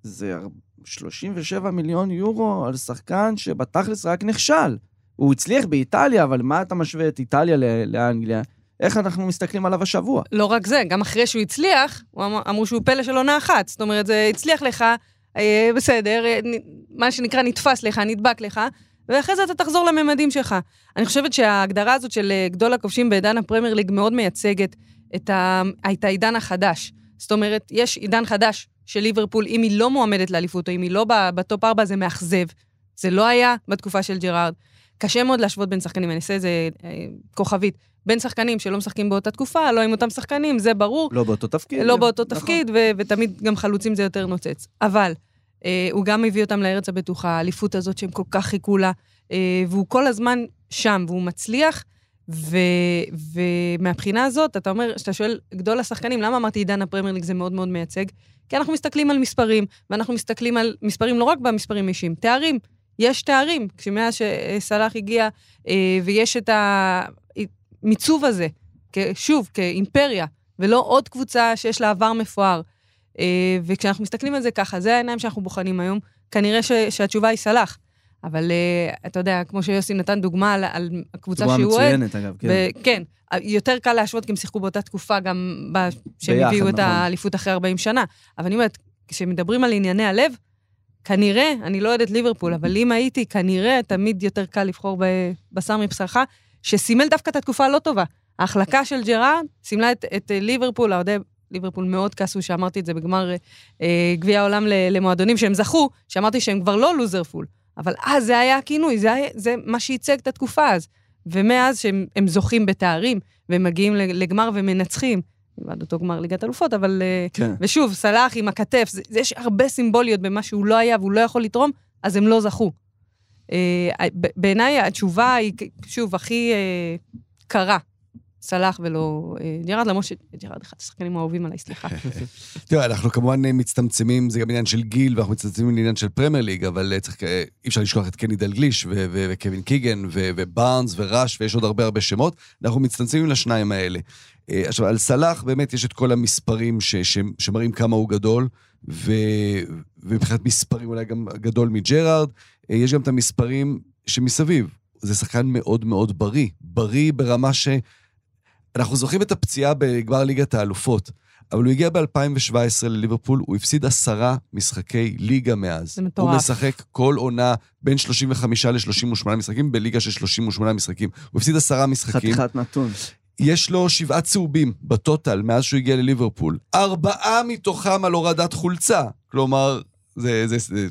זה 37 מיליון יורו על שחקן שבתכלס רק נכשל. הוא הצליח באיטליה, אבל מה אתה משווה את איטליה לאנגליה? איך אנחנו מסתכלים עליו השבוע? לא רק זה, גם אחרי שהוא הצליח, הוא אמר- אמרו שהוא פלא של עונה אחת. זאת אומרת, זה הצליח לך, אה, בסדר, אה, מה שנקרא נתפס לך, נדבק לך, ואחרי זה אתה תחזור לממדים שלך. אני חושבת שההגדרה הזאת של אה, גדול הכובשים בעידן הפרמייר ליג מאוד מייצגת את, ה, את העידן החדש. זאת אומרת, יש עידן חדש של ליברפול, אם היא לא מועמדת לאליפות, או אם היא לא בטופ 4, זה מאכזב. זה לא היה בתקופה של ג'רארד. קשה מאוד להשוות בין שחקנים, אני אעשה איזה אה, כוכבית. בין שחקנים שלא משחקים באותה תקופה, לא עם אותם שחקנים, זה ברור. לא באותו תפקיד. לא באותו נכון. תפקיד, ו- ותמיד גם חלוצים זה יותר נוצץ. אבל אה, הוא גם הביא אותם לארץ הבטוחה, האליפות הזאת שהם כל כך חיכו לה, אה, והוא כל הזמן שם, והוא מצליח, ו- ומהבחינה הזאת, אתה אומר, כשאתה שואל, גדול השחקנים, למה אמרתי עידן הפרמייר ליג זה מאוד מאוד מייצג? כי אנחנו מסתכלים על מספרים, ואנחנו מסתכלים על מספרים לא רק במספרים אישיים, תארים. יש תארים, כשמאז שסלאח הגיע, אה, ויש את המיצוב הזה, שוב, כאימפריה, ולא עוד קבוצה שיש לה עבר מפואר. אה, וכשאנחנו מסתכלים על זה ככה, זה העיניים שאנחנו בוחנים היום, כנראה שהתשובה היא סלאח. אבל אה, אתה יודע, כמו שיוסי נתן דוגמה על, על הקבוצה שהוא אוהד, מצוינת, אגב, כן. וכן, יותר קל להשוות כי הם שיחקו באותה תקופה גם ב... שהם הביאו את נכון. האליפות אחרי 40 שנה. אבל אני אומרת, כשמדברים על ענייני הלב, כנראה, אני לא אוהדת ליברפול, אבל אם הייתי, כנראה תמיד יותר קל לבחור בשר מבשרך, שסימל דווקא את התקופה הלא טובה. ההחלקה של ג'רארד סימלה את, את אה, ליברפול, האוהדי ליברפול מאוד כעסו שאמרתי את זה בגמר אה, גביע העולם למועדונים שהם זכו, שאמרתי שהם כבר לא לוזרפול. אבל אז זה היה הכינוי, זה, היה, זה מה שייצג את התקופה אז. ומאז שהם הם זוכים בתארים, והם מגיעים לגמר ומנצחים, מלבד אותו גמר ליגת אלופות, אבל... אה, כן. ושוב, סלאח עם הכתף, זה, זה יש הרבה סימבוליות במה שהוא לא היה והוא לא יכול לתרום, אז הם לא זכו. אה, בעיניי התשובה היא, שוב, הכי אה, קרה. סלאח ולא אה, ג'רארד, למרות שג'רארד אחד השחקנים האהובים עליי, סליחה. (laughs) תראה, אנחנו כמובן אה, מצטמצמים, זה גם עניין של גיל, ואנחנו מצטמצמים לעניין של פרמייר ליג, אבל אה, אי אפשר לשכוח את קני דלגליש, וקווין קיגן, ובארנס, וראש, ויש עוד הרבה הרבה שמות. אנחנו מצטמצמים לשניים האלה. עכשיו, על סלאח באמת יש את כל המספרים שמראים כמה הוא גדול, ומבחינת מספרים אולי גם גדול מג'רארד. יש גם את המספרים שמסביב. זה שחקן מאוד מאוד בריא. בריא ברמה ש... אנחנו זוכרים את הפציעה בגמר ליגת האלופות, אבל הוא הגיע ב-2017 לליברפול, הוא הפסיד עשרה משחקי ליגה מאז. זה מטורף. הוא משחק כל עונה בין 35 ל-38 משחקים, בליגה של 38 משחקים. הוא הפסיד עשרה משחקים. חתיכת נתון. יש לו שבעה צהובים בטוטל מאז שהוא הגיע לליברפול. ארבעה מתוכם על הורדת חולצה. כלומר, זה... זה, זה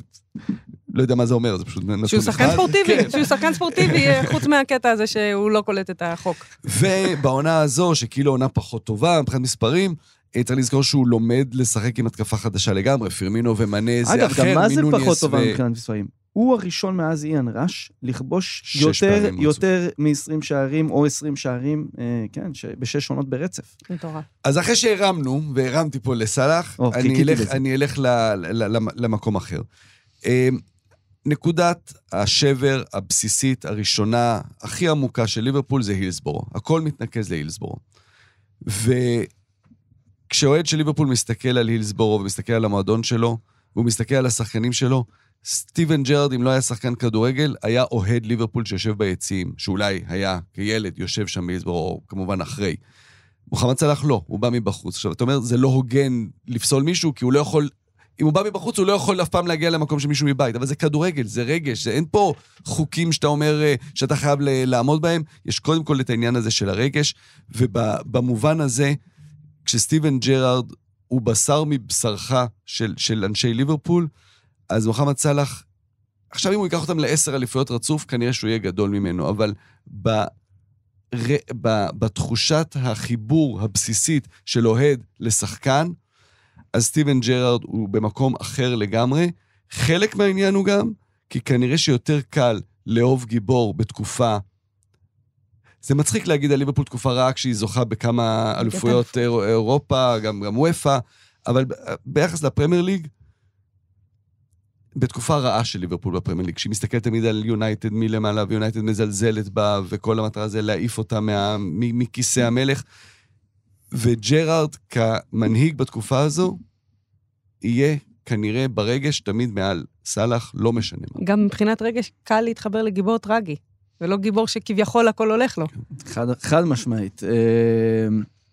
לא יודע מה זה אומר, זה פשוט נתון אחד. שהוא שחקן ספורטיבי, כן. שהוא שחקן ספורטיבי, אה, חוץ מהקטע הזה שהוא לא קולט את החוק. ובעונה הזו, שכאילו עונה פחות טובה מבחינת מספרים, אה, צריך לזכור שהוא לומד לשחק עם התקפה חדשה לגמרי, פרמינו ומנה זה אגב, אחר גם מה זה פחות טובה ו- מבחינת מספרים? הוא הראשון מאז איאן ראש לכבוש יותר, יותר מ-20 שערים או 20 שערים, אה, כן, ש- בשש עונות ברצף. מטורף. אז אחרי שהרמנו, והרמתי פה לסאלח, או, אני חיכיתי אלך. אני אלך ל, ל, ל, למקום אחר. נקודת השבר הבסיסית הראשונה, הכי עמוקה של ליברפול זה הילסבורו. הכל מתנקז להילסבורו. וכשאוהד של ליברפול מסתכל על הילסבורו ומסתכל על המועדון שלו, והוא מסתכל על השחקנים שלו, סטיבן ג'רארד, אם לא היה שחקן כדורגל, היה אוהד ליברפול שיושב ביציעים, שאולי היה כילד יושב שם בהילסבורו, או כמובן אחרי. מוחמד סלאח לא, הוא בא מבחוץ. עכשיו, אתה אומר, זה לא הוגן לפסול מישהו, כי הוא לא יכול... אם הוא בא מבחוץ, הוא לא יכול אף פעם להגיע למקום של מישהו מבית. אבל זה כדורגל, זה רגש, זה אין פה חוקים שאתה אומר אה, שאתה חייב לעמוד בהם. יש קודם כל את העניין הזה של הרגש, ובמובן הזה, כשסטיבן ג'רארד הוא בשר מבשרך של, של אנשי ליברפול, אז מוחמד סאלח, עכשיו אם הוא ייקח אותם לעשר אליפויות רצוף, כנראה שהוא יהיה גדול ממנו, אבל ב... ר... ב... בתחושת החיבור הבסיסית של אוהד לשחקן, אז סטיבן ג'רארד הוא במקום אחר לגמרי. חלק מהעניין הוא גם, כי כנראה שיותר קל לאהוב גיבור בתקופה זה מצחיק להגיד על ליברפול תקופה רעה כשהיא זוכה בכמה אליפויות אירו- אירופה, גם, גם וופא, אבל ביחס לפרמייר ליג, בתקופה רעה של ליברפול בפרמייר ליג, כשהיא מסתכלת תמיד על יונייטד מלמעלה, ויונייטד מזלזלת בה, וכל המטרה זה להעיף אותה מה, מכיסא המלך. וג'רארד כמנהיג בתקופה הזו, יהיה כנראה ברגש תמיד מעל סלאח, לא משנה מה. גם מבחינת רגש, קל להתחבר לגיבור טרגי, ולא גיבור שכביכול הכל הולך לו. חד, חד משמעית. אה,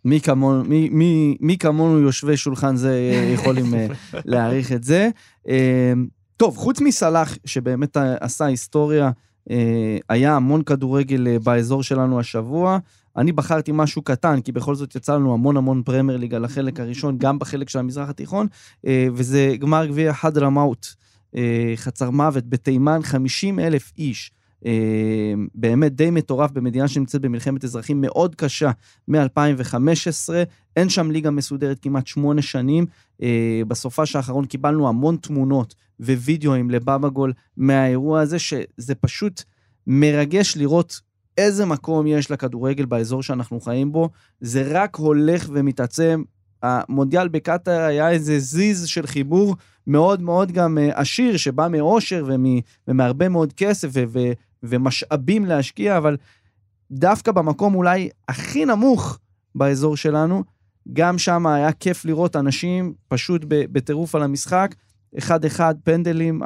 מי כמונו, מי, מי, מי כמונו יושבי שולחן זה יכולים אה, (laughs) להעריך את זה. אה, טוב, חוץ מסלאח, שבאמת עשה היסטוריה, היה המון כדורגל באזור שלנו השבוע. אני בחרתי משהו קטן, כי בכל זאת יצא לנו המון המון פרמייר ליג על החלק הראשון, גם בחלק של המזרח התיכון, אה, וזה גמר גביע חד רמאוט, אה, חצר מוות בתימן, 50 אלף איש. אה, באמת די מטורף במדינה שנמצאת במלחמת אזרחים מאוד קשה מ-2015. אין שם ליגה מסודרת כמעט שמונה שנים. בסופש האחרון קיבלנו המון תמונות ווידאוים לבבא גול מהאירוע הזה, שזה פשוט מרגש לראות איזה מקום יש לכדורגל באזור שאנחנו חיים בו. זה רק הולך ומתעצם. המונדיאל בקטאר היה איזה זיז של חיבור מאוד מאוד גם אה, עשיר, שבא מאושר ומ, ומהרבה מאוד כסף ומשאבים להשקיע, אבל דווקא במקום אולי הכי נמוך באזור שלנו, גם שם היה כיף לראות אנשים פשוט בטירוף על המשחק. 1-1 פנדלים, 4-2,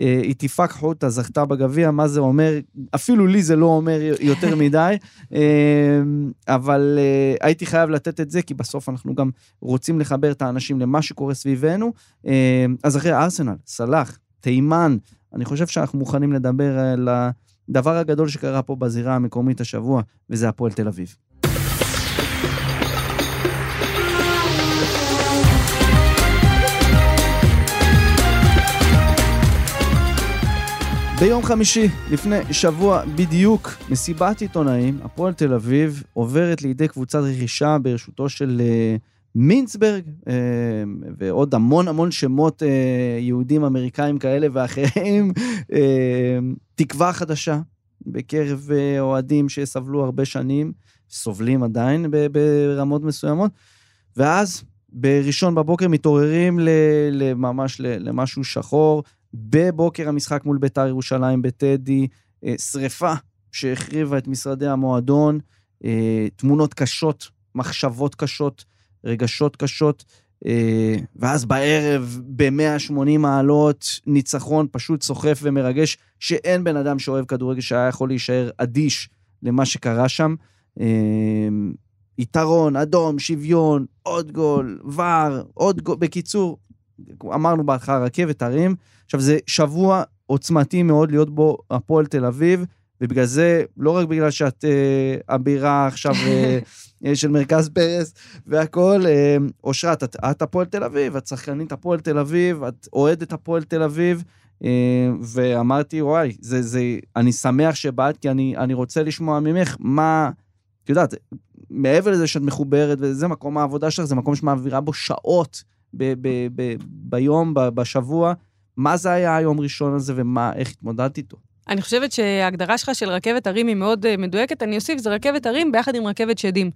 אה, איתיפאק חוטה זכתה בגביע, מה זה אומר? אפילו לי זה לא אומר יותר (laughs) מדי, אה, אבל אה, הייתי חייב לתת את זה, כי בסוף אנחנו גם רוצים לחבר את האנשים למה שקורה סביבנו. אה, אז אחרי ארסנל, סלאח, תימן, אני חושב שאנחנו מוכנים לדבר על הדבר הגדול שקרה פה בזירה המקומית השבוע, וזה הפועל תל אביב. ביום חמישי, לפני שבוע בדיוק, מסיבת עיתונאים, הפועל תל אביב עוברת לידי קבוצת רכישה בראשותו של uh, מינסברג, uh, ועוד המון המון שמות uh, יהודים אמריקאים כאלה ואחרים. תקווה חדשה בקרב אוהדים שסבלו הרבה שנים, סובלים עדיין ברמות מסוימות, ואז בראשון בבוקר מתעוררים ממש למשהו שחור. בבוקר המשחק מול בית"ר ירושלים בטדי, אה, שריפה שהחריבה את משרדי המועדון, אה, תמונות קשות, מחשבות קשות, רגשות קשות, אה, ואז בערב ב-180 מעלות, ניצחון פשוט סוחף ומרגש, שאין בן אדם שאוהב כדורגל שהיה יכול להישאר אדיש למה שקרה שם. יתרון, אדום, שוויון, עוד גול, ור, עוד גול, בקיצור, אמרנו בהתחלה רכבת הרים. עכשיו, זה שבוע עוצמתי מאוד להיות בו הפועל תל אביב, ובגלל זה, לא רק בגלל שאת אה, הבירה עכשיו (laughs) אה, של מרכז פרס והכול, אה, אושרת, את, את הפועל תל אביב, את שחקנית הפועל תל אביב, את אוהדת הפועל תל אביב, אה, ואמרתי, וואי, זה, זה, אני שמח שבאת, כי אני, אני רוצה לשמוע ממך מה, את יודעת, מעבר לזה שאת מחוברת, וזה מקום העבודה שלך, זה מקום שמעבירה בו שעות ב, ב, ב, ביום, ב, בשבוע. מה זה היה היום ראשון הזה ומה, איך התמודדת איתו? אני חושבת שההגדרה שלך של רכבת הרים היא מאוד uh, מדויקת. אני אוסיף, זה רכבת הרים ביחד עם רכבת שדים.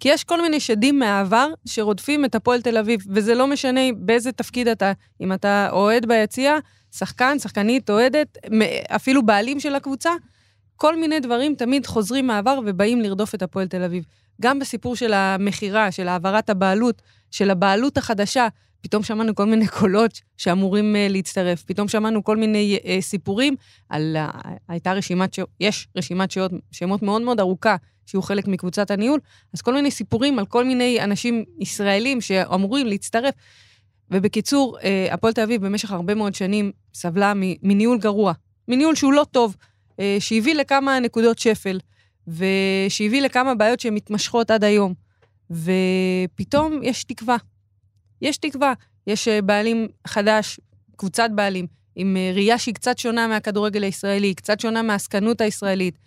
כי יש כל מיני שדים מהעבר שרודפים את הפועל תל אביב, וזה לא משנה באיזה תפקיד אתה, אם אתה אוהד ביציע, שחקן, שחקנית, אוהדת, אפילו בעלים של הקבוצה, כל מיני דברים תמיד חוזרים מהעבר ובאים לרדוף את הפועל תל אביב. גם בסיפור של המכירה, של העברת הבעלות, של הבעלות החדשה, פתאום שמענו כל מיני קולות שאמורים uh, להצטרף, פתאום שמענו כל מיני uh, סיפורים על... Uh, הייתה רשימת, ש... יש רשימת שעות, שמות מאוד מאוד ארוכה, שיהיו חלק מקבוצת הניהול, אז כל מיני סיפורים על כל מיני אנשים ישראלים שאמורים להצטרף. ובקיצור, הפועל תל אביב במשך הרבה מאוד שנים סבלה מניהול גרוע, מניהול שהוא לא טוב, שהביא לכמה נקודות שפל, ושהביא לכמה בעיות שמתמשכות עד היום. ופתאום יש תקווה. יש תקווה. יש בעלים חדש, קבוצת בעלים, עם ראייה שהיא קצת שונה מהכדורגל הישראלי, קצת שונה מהעסקנות הישראלית,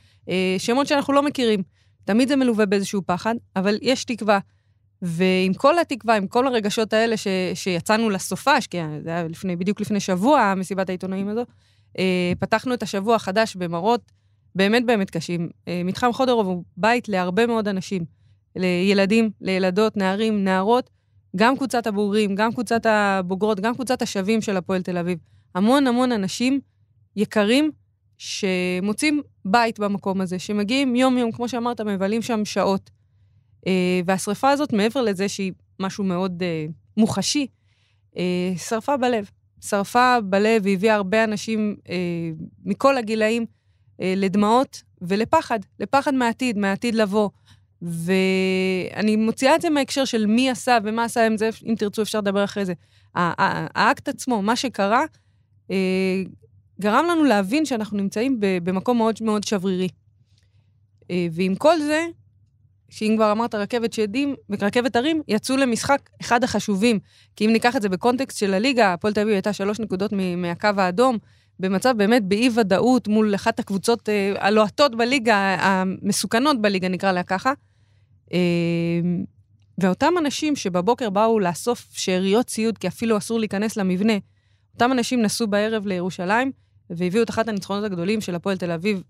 שמות שאנחנו לא מכירים. תמיד זה מלווה באיזשהו פחד, אבל יש תקווה. ועם כל התקווה, עם כל הרגשות האלה ש, שיצאנו לסופש, כי זה היה לפני, בדיוק לפני שבוע, מסיבת העיתונאים הזו, פתחנו את השבוע החדש במראות באמת באמת קשים. אה, מתחם חודרוב הוא בית להרבה מאוד אנשים, לילדים, לילדות, נערים, נערות, גם קבוצת הבוגרים, גם קבוצת הבוגרות, גם קבוצת השווים של הפועל תל אביב. המון המון אנשים יקרים שמוצאים בית במקום הזה, שמגיעים יום-יום, כמו שאמרת, מבלים שם שעות. אה, והשריפה הזאת, מעבר לזה שהיא משהו מאוד אה, מוחשי, אה, שרפה בלב. שרפה בלב והביאה הרבה אנשים מכל הגילאים לדמעות ולפחד, לפחד מהעתיד, מהעתיד לבוא. ואני מוציאה את זה מההקשר של מי עשה ומה עשה, אם, זה, אם תרצו אפשר לדבר אחרי זה. האקט עצמו, מה שקרה, גרם לנו להבין שאנחנו נמצאים במקום מאוד מאוד שברירי. ועם כל זה, שאם כבר אמרת רכבת שדים ורכבת הרים, יצאו למשחק אחד החשובים. כי אם ניקח את זה בקונטקסט של הליגה, הפועל תל אביב הייתה שלוש נקודות מהקו האדום, במצב באמת באי-ודאות מול אחת הקבוצות אה, הלוהטות בליגה, המסוכנות בליגה, נקרא לה ככה. אה, ואותם אנשים שבבוקר באו לאסוף שאריות ציוד, כי אפילו אסור להיכנס למבנה, אותם אנשים נסעו בערב לירושלים והביאו את אחת הניצחונות הגדולים של הפועל תל אביב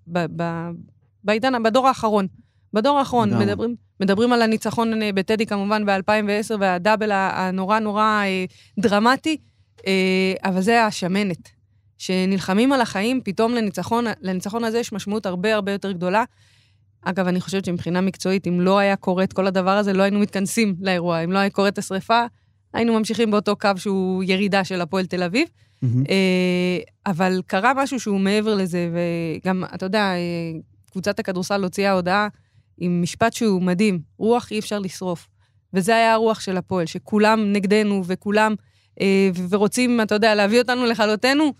בעידן, בדור האחרון. בדור האחרון, מדברים, מדברים על הניצחון אה, בטדי כמובן ב-2010 והדאבל הנורא נורא אה, דרמטי, אה, אבל זה השמנת. שנלחמים על החיים, פתאום לניצחון, לניצחון הזה יש משמעות הרבה הרבה יותר גדולה. אגב, אני חושבת שמבחינה מקצועית, אם לא היה קורה את כל הדבר הזה, לא היינו מתכנסים לאירוע. אם לא היה קורה את השריפה, היינו ממשיכים באותו קו שהוא ירידה של הפועל תל אביב. Mm-hmm. אבל קרה משהו שהוא מעבר לזה, וגם, אתה יודע, קבוצת הכדורסל הוציאה הודעה עם משפט שהוא מדהים, רוח אי אפשר לשרוף. וזה היה הרוח של הפועל, שכולם נגדנו וכולם, אה, ורוצים, אתה יודע, להביא אותנו לכלותנו,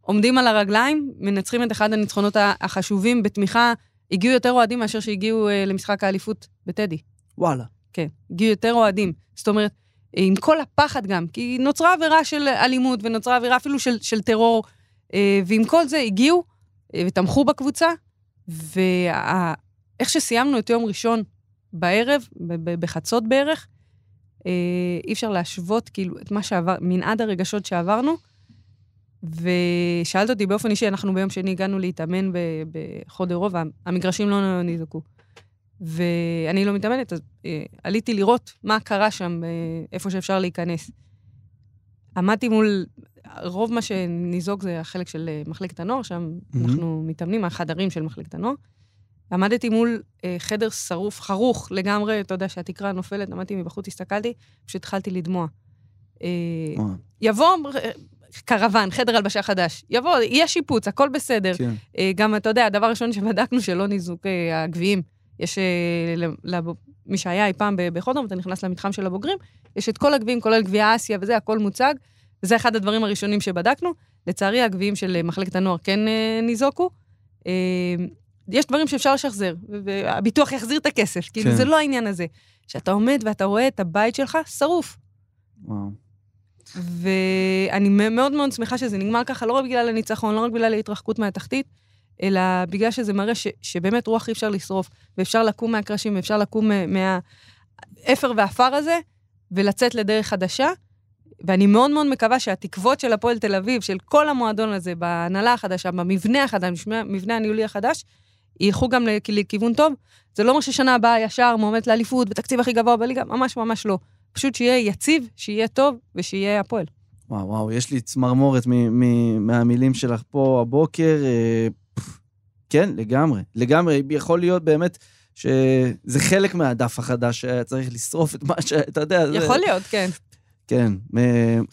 עומדים על הרגליים, מנצחים את אחד הניצחונות החשובים בתמיכה, הגיעו יותר אוהדים מאשר שהגיעו אה, למשחק האליפות בטדי. וואלה. כן, הגיעו יותר אוהדים. זאת אומרת, עם כל הפחד גם, כי נוצרה עבירה של אלימות ונוצרה עבירה אפילו של, של טרור, אה, ועם כל זה הגיעו אה, ותמכו בקבוצה, וה... איך שסיימנו את יום ראשון בערב, בחצות בערך, אה, אי אפשר להשוות כאילו את מה שעבר, מנעד הרגשות שעברנו. ושאלת אותי באופן אישי, אנחנו ביום שני הגענו להתאמן בחודרו, והמגרשים לא נזעקו. ואני לא מתאמנת, אז אה, עליתי לראות מה קרה שם, אה, איפה שאפשר להיכנס. עמדתי מול, רוב מה שניזוק זה החלק של אה, מחלקת הנוער, שם mm-hmm. אנחנו מתאמנים, החדרים של מחלקת הנוער. עמדתי מול אה, חדר שרוף, חרוך לגמרי, אתה יודע שהתקרה נופלת, עמדתי מבחוץ, הסתכלתי, פשוט התחלתי לדמוע. אה, יבוא קרוון, חדר הלבשה חדש, יבוא, יהיה שיפוץ, הכל בסדר. כן. אה, גם, אתה יודע, הדבר הראשון שבדקנו, שלא ניזוק אה, הגביעים. יש, אה, לב, מי שהיה אי פעם בחודרום, אתה נכנס למתחם של הבוגרים, יש את כל הגביעים, כולל גביע אסיה וזה, הכל מוצג. וזה אחד הדברים הראשונים שבדקנו. לצערי, הגביעים של מחלקת הנוער כן ניזוקו. יש דברים שאפשר לשחזר, והביטוח יחזיר את הכסף, כאילו, כן. זה לא העניין הזה. שאתה עומד ואתה רואה את הבית שלך שרוף. וואו. ואני מאוד מאוד שמחה שזה נגמר ככה, לא רק בגלל הניצחון, לא רק בגלל ההתרחקות מהתחתית, אלא בגלל שזה מראה ש, שבאמת רוח אי אפשר לשרוף, ואפשר לקום מהקרשים, ואפשר לקום מהאפר והעפר הזה, ולצאת לדרך חדשה. ואני מאוד מאוד מקווה שהתקוות של הפועל תל אביב, של כל המועדון הזה, בהנהלה החדשה, במבנה החדש, מבנה הניהולי החדש, ילכו גם לכיוון טוב. זה לא אומר ששנה הבאה ישר מועמדת לאליפות בתקציב הכי גבוה בליגה, ממש ממש לא. פשוט שיהיה יציב, שיהיה טוב ושיהיה הפועל. וואו, וואו, יש לי צמרמורת מהמילים שלך פה הבוקר. אה, כן, לגמרי. לגמרי, יכול להיות באמת שזה חלק מהדף החדש, שהיה צריך לשרוף את מה שאתה יודע. יכול זה... להיות, כן. כן,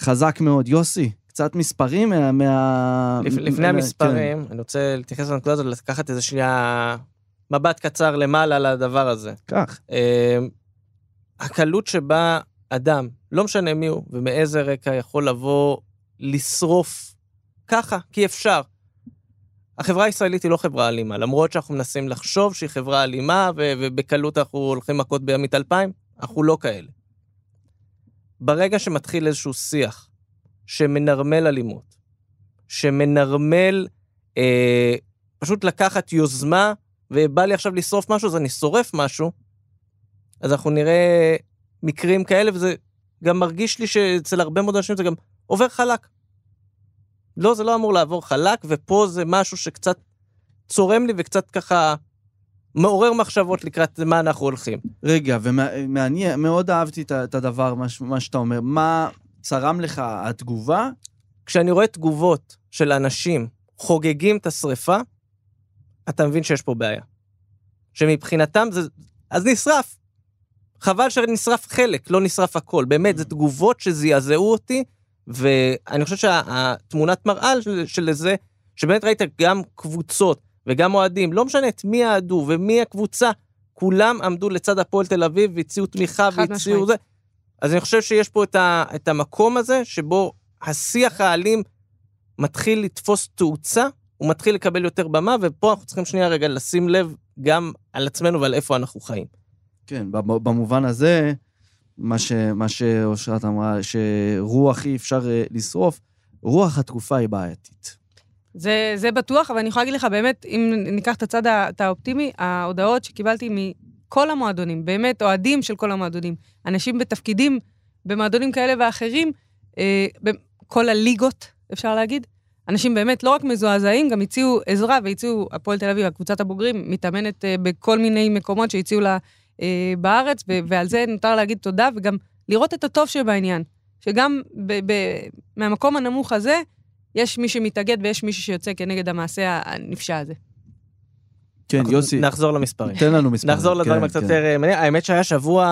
חזק מאוד. יוסי, קצת מספרים מה... מה... לפ, לפני המספרים, כן. אני רוצה להתייחס לנקודה הזאת, לקחת איזה שנייה מבט קצר למעלה לדבר הזה. כך. אה, הקלות שבה אדם, לא משנה מי הוא ומאיזה רקע, יכול לבוא לשרוף ככה, כי אפשר. החברה הישראלית היא לא חברה אלימה, למרות שאנחנו מנסים לחשוב שהיא חברה אלימה, ו- ובקלות אנחנו הולכים מכות בימית אלפיים, אנחנו לא כאלה. ברגע שמתחיל איזשהו שיח שמנרמל אלימות, שמנרמל אה, פשוט לקחת יוזמה, ובא לי עכשיו לשרוף משהו, אז אני שורף משהו, אז אנחנו נראה מקרים כאלה, וזה גם מרגיש לי שאצל הרבה מאוד אנשים זה גם עובר חלק. לא, זה לא אמור לעבור חלק, ופה זה משהו שקצת צורם לי וקצת ככה מעורר מחשבות לקראת מה אנחנו הולכים. רגע, ומעניין, מאוד אהבתי את הדבר, מה, מה שאתה אומר. מה צרם לך התגובה? כשאני רואה תגובות של אנשים חוגגים את השריפה, אתה מבין שיש פה בעיה. שמבחינתם זה... אז נשרף. חבל שנשרף חלק, לא נשרף הכל. באמת, זה תגובות שזעזעו אותי, ואני חושב שהתמונת מראה של, של זה, שבאמת ראית גם קבוצות וגם אוהדים, לא משנה את מי אהדו ומי הקבוצה, כולם עמדו לצד הפועל תל אביב והציעו תמיכה והציעו. זה. אז אני חושב שיש פה את, ה, את המקום הזה, שבו השיח האלים מתחיל לתפוס תאוצה, הוא מתחיל לקבל יותר במה, ופה אנחנו צריכים שנייה רגע לשים לב גם על עצמנו ועל איפה אנחנו חיים. כן, במ- במובן הזה, מה, ש, מה שאושרת אמרה, שרוח אי אפשר אה, לשרוף, רוח התקופה היא בעייתית. זה, זה בטוח, אבל אני יכולה להגיד לך, באמת, אם ניקח את הצד את האופטימי, ההודעות שקיבלתי מכל המועדונים, באמת אוהדים של כל המועדונים, אנשים בתפקידים במועדונים כאלה ואחרים, אה, בכל הליגות, אפשר להגיד, אנשים באמת לא רק מזועזעים, גם הציעו עזרה והציעו, הפועל תל אביב, קבוצת הבוגרים, מתאמנת אה, בכל מיני מקומות שהציעו לה אה, בארץ, ו- ועל זה נותר להגיד תודה, וגם לראות את הטוב שבעניין. שגם ב- ב- מהמקום הנמוך הזה, יש מי שמתאגד ויש מישהו שיוצא כנגד המעשה הנפשע הזה. כן, יוסי, נחזור למספרים. תן לנו מספר. נחזור לדברים כן, הקצת כן. יותר... אה, מעניין. האמת שהיה שבוע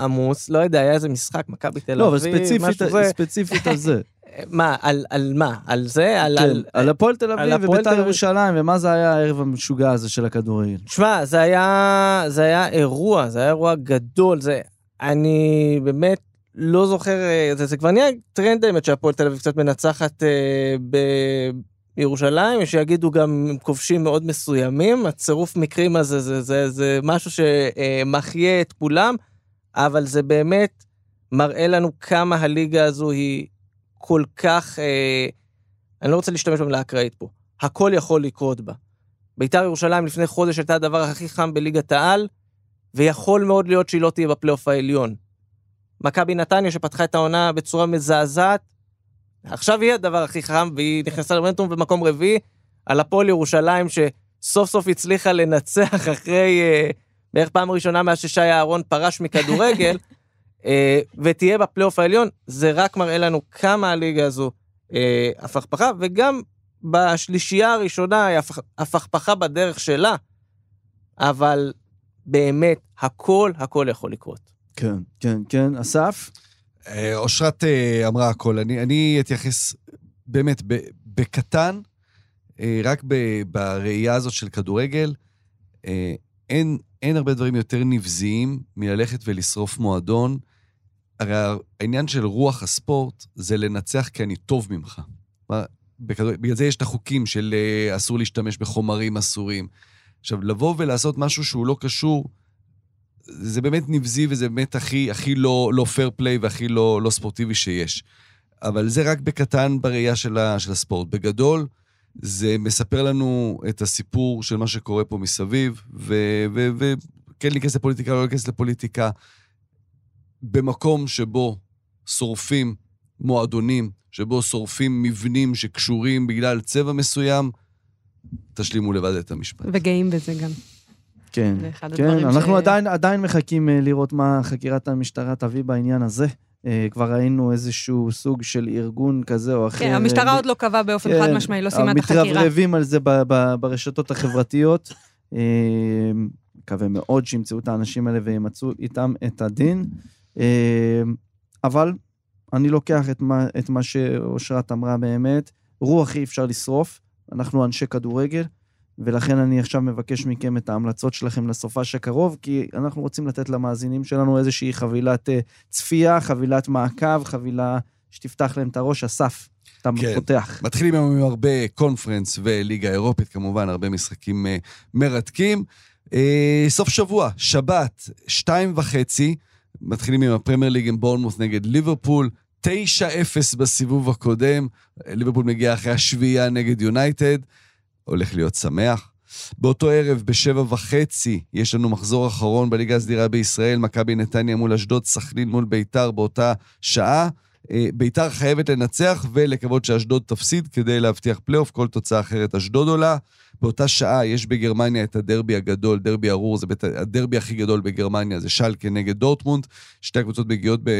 עמוס, לא יודע, היה איזה משחק, מכבי תל אביב, לא, אבל ספציפית, משהו זה. ספציפית על זה. (laughs) מה, על, על מה? על זה? על... כן, על... על הפועל תל אביב ובית"ר. ירושלים, ומה זה היה הערב המשוגע הזה של הכדורגל. שמע, זה היה, זה היה אירוע, זה היה אירוע גדול, זה... אני באמת לא זוכר, אה, זה, זה כבר נהיה טרנד האמת שהפועל תל אביב קצת מנצחת אה, בירושלים, שיגידו גם כובשים מאוד מסוימים, הצירוף מקרים הזה זה, זה, זה משהו שמחיה את כולם, אבל זה באמת מראה לנו כמה הליגה הזו היא כל כך, אה, אני לא רוצה להשתמש במילה אקראית פה, הכל יכול לקרות בה. בית"ר ירושלים לפני חודש הייתה הדבר הכי חם בליגת העל, ויכול מאוד להיות שהיא לא תהיה בפלייאוף העליון. מכבי נתניה שפתחה את העונה בצורה מזעזעת, עכשיו היא הדבר הכי חם, והיא נכנסה למומנטום במקום רביעי, על הפועל ירושלים שסוף סוף הצליחה לנצח אחרי אה, בערך פעם ראשונה מאז ששי אהרון פרש מכדורגל, (laughs) ותהיה בפלייאוף העליון, זה רק מראה לנו כמה הליגה הזו אה, הפכפכה, וגם בשלישייה הראשונה היא הפכ- הפכפכה בדרך שלה, אבל באמת, הכל הכל יכול לקרות. כן, כן, כן. אסף? אה, אושרת אה, אמרה הכל. אני, אני אתייחס באמת ב- בקטן, אה, רק ב- בראייה הזאת של כדורגל. אה, אין, אין הרבה דברים יותר נבזיים מללכת ולשרוף מועדון. הרי העניין של רוח הספורט זה לנצח כי אני טוב ממך. בגלל זה יש את החוקים של אה, אסור להשתמש בחומרים אסורים. עכשיו, לבוא ולעשות משהו שהוא לא קשור, זה באמת נבזי וזה באמת הכי, הכי לא, לא פייר פליי והכי לא, לא ספורטיבי שיש. אבל זה רק בקטן בראייה של, ה, של הספורט. בגדול, זה מספר לנו את הסיפור של מה שקורה פה מסביב, וכן להיכנס לפוליטיקה, לא להיכנס לפוליטיקה, במקום שבו שורפים מועדונים, שבו שורפים מבנים שקשורים בגלל צבע מסוים, תשלימו לבד את המשפט. וגאים בזה גם. כן, כן, אנחנו ש- עדיין, עדיין מחכים אה, לראות מה חקירת המשטרה תביא בעניין הזה. אה, כבר ראינו איזשהו סוג של ארגון כזה או אחר. כן, המשטרה עוד לא קבעה באופן כן, חד משמעי, לא סיימה את החקירה. מתרברבים על זה ברשתות החברתיות. אה, מקווה מאוד שימצאו את האנשים האלה וימצאו איתם את הדין. אה, אבל אני לוקח את מה, את מה שאושרת אמרה באמת. רוח אי אפשר לשרוף, אנחנו אנשי כדורגל, ולכן אני עכשיו מבקש מכם את ההמלצות שלכם לסופש הקרוב, כי אנחנו רוצים לתת למאזינים שלנו איזושהי חבילת אה, צפייה, חבילת מעקב, חבילה שתפתח להם את הראש. אסף, אתה כן. פותח. מתחילים היום עם הרבה קונפרנס וליגה אירופית, כמובן, הרבה משחקים אה, מרתקים. אה, סוף שבוע, שבת, שתיים וחצי, מתחילים עם הפרמייר ליג עם בורנמוס נגד ליברפול, 9-0 בסיבוב הקודם, ליברפול מגיע אחרי השביעייה נגד יונייטד, הולך להיות שמח. באותו ערב, בשבע וחצי, יש לנו מחזור אחרון בליגה הסדירה בישראל, מכבי נתניה מול אשדוד, סכנין מול ביתר באותה שעה. אה, ביתר חייבת לנצח ולקוות שאשדוד תפסיד כדי להבטיח פלייאוף, כל תוצאה אחרת אשדוד עולה. באותה שעה יש בגרמניה את הדרבי הגדול, דרבי הרוהר, זה בית, הדרבי הכי גדול בגרמניה, זה שלקה נגד דורטמונד. שתי הקבוצות מגיעות ב,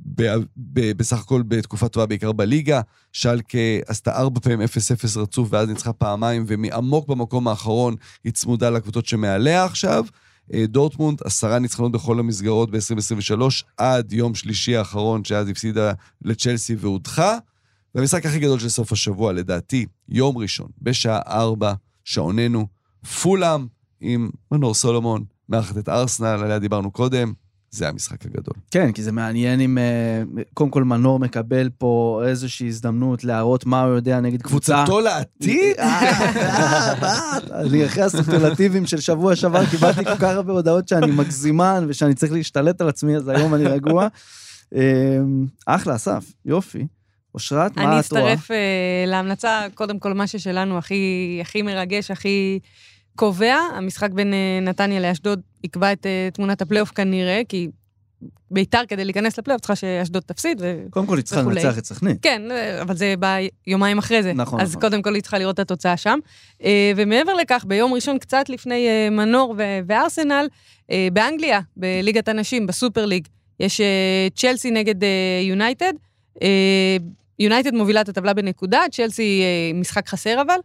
ב, ב, בסך הכל בתקופה טובה, בעיקר בליגה. שלקה עשתה ארבע פעמים 0-0 רצוף, ואז ניצחה פעמיים, ומעמוק במקום האחרון היא צמודה לקבוצות שמעליה עכשיו. אה, דורטמונד, עשרה ניצחונות בכל המסגרות ב-2023, עד יום שלישי האחרון, שאז הפסידה לצ'לסי והודחה. והמשחק הכי גדול של סוף השבוע, לדעתי, יום ראשון, בשעה ארבע, שעוננו, פולאם עם מנור סולומון, מארחת את ארסנל, עליה דיברנו קודם, זה המשחק הגדול. כן, כי זה מעניין אם אה, קודם כל מנור מקבל פה איזושהי הזדמנות להראות מה הוא יודע נגד קבוצה. קבוצתו לעתיד? אה, אני אחרי הסופרלטיבים של שבוע שעבר קיבלתי כל כך הרבה הודעות שאני מגזימן ושאני צריך להשתלט על עצמי, אז היום אני רגוע. אה, אחלה, אסף, יופי. אושרת, מה אני את רואה? אצטרף אה, להמלצה, קודם כל, מה ששלנו הכי מרגש, הכי קובע. המשחק בין אה, נתניה לאשדוד יקבע את אה, תמונת הפלייאוף כנראה, כי ביתר כדי להיכנס לפלייאוף צריכה שאשדוד תפסיד. ו... קודם כל היא צריכה וכולי. לנצח את סכנין. כן, אה, אבל זה בא יומיים אחרי זה. נכון, אז נכון. קודם כל היא צריכה לראות את התוצאה שם. ומעבר לכך, ביום ראשון, קצת לפני מנור וארסנל, באנגליה, בליגת הנשים, בסופר ליג, יש צ'לסי נגד יונייטד. יונייטד מובילה את הטבלה בנקודה, צ'לסי משחק חסר אבל.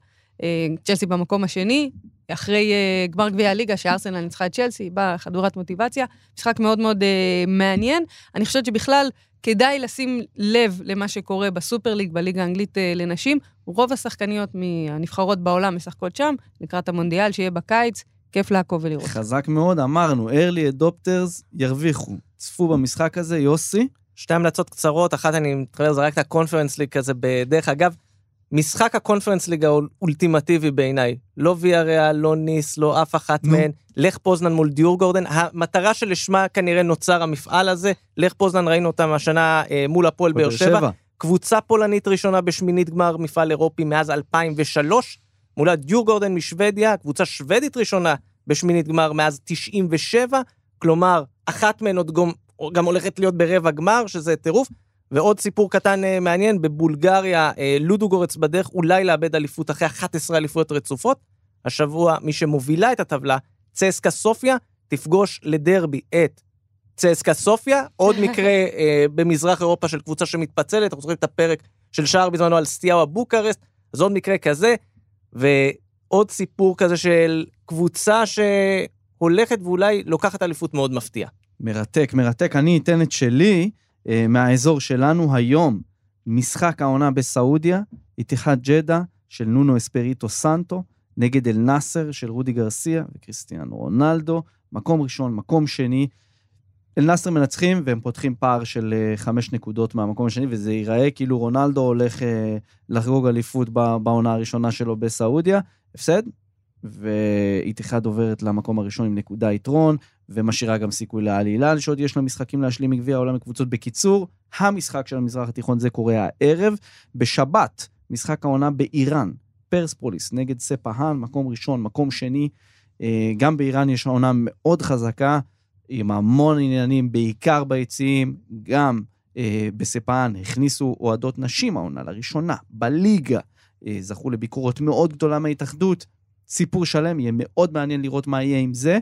צ'לסי במקום השני, אחרי אה, גמר גביע הליגה, שארסנל ניצחה את צ'לסי, באה חדורת מוטיבציה. משחק מאוד מאוד אה, מעניין. אני חושבת שבכלל כדאי לשים לב למה שקורה בסופר ליג, בליגה האנגלית אה, לנשים. רוב השחקניות מהנבחרות בעולם משחקות שם, לקראת המונדיאל שיהיה בקיץ, כיף לעקוב ולראות. חזק מאוד, אמרנו, early adopters ירוויחו. צפו במשחק הזה, יוסי. שתי המלצות קצרות, אחת אני מתחבר, זה רק את הקונפרנס ליג כזה בדרך אגב. משחק הקונפרנס ליג האולטימטיבי בעיניי, לא וילה לא ניס, לא אף אחת נו. מהן, לך פוזנן מול דיורגורדן, המטרה שלשמה כנראה נוצר המפעל הזה, לך פוזנן ראינו אותם השנה אה, מול הפועל באר שבע, קבוצה פולנית ראשונה בשמינית גמר מפעל אירופי מאז 2003, מולה דיורגורדן משוודיה, קבוצה שוודית ראשונה בשמינית גמר מאז 97, כלומר, אחת מהן עוד גם, גם הולכת להיות ברבע גמר, שזה טירוף. ועוד סיפור קטן אה, מעניין, בבולגריה אה, לודוגורץ בדרך אולי לאבד אליפות אחרי 11 אליפויות רצופות. השבוע מי שמובילה את הטבלה, צסקה סופיה, תפגוש לדרבי את צסקה סופיה, עוד מקרה (laughs) אה, במזרח אירופה של קבוצה שמתפצלת, אנחנו זוכרים את הפרק של שער בזמנו על סטיאבה בוקרסט, אז עוד מקרה כזה, ועוד סיפור כזה של קבוצה שהולכת ואולי לוקחת אליפות מאוד מפתיעה. מרתק, מרתק. אני אתן את שלי מהאזור שלנו היום. משחק העונה בסעודיה, איתיחד ג'דה של נונו אספריטו סנטו, נגד אל נאסר של רודי גרסיה וכריסטיאנו רונלדו. מקום ראשון, מקום שני. אל נאסר מנצחים והם פותחים פער של אה, חמש נקודות מהמקום השני, וזה ייראה כאילו רונלדו הולך אה, לחגוג אליפות בעונה הראשונה שלו בסעודיה. הפסד, ואיתיחד עוברת למקום הראשון עם נקודה יתרון, ומשאירה גם סיכוי לאל הילל, שעוד יש לה משחקים להשלים מגביע העולם לקבוצות. בקיצור, המשחק של המזרח התיכון זה קורה הערב. בשבת, משחק העונה באיראן, פרספוליס נגד ספהאן, מקום ראשון, מקום שני. אה, גם באיראן יש עונה מאוד חזקה, עם המון עניינים, בעיקר ביציעים, גם אה, בספהאן הכניסו אוהדות נשים העונה לראשונה, בליגה. אה, זכו לביקורות מאוד גדולה מההתאחדות. סיפור שלם, יהיה מאוד מעניין לראות מה יהיה עם זה.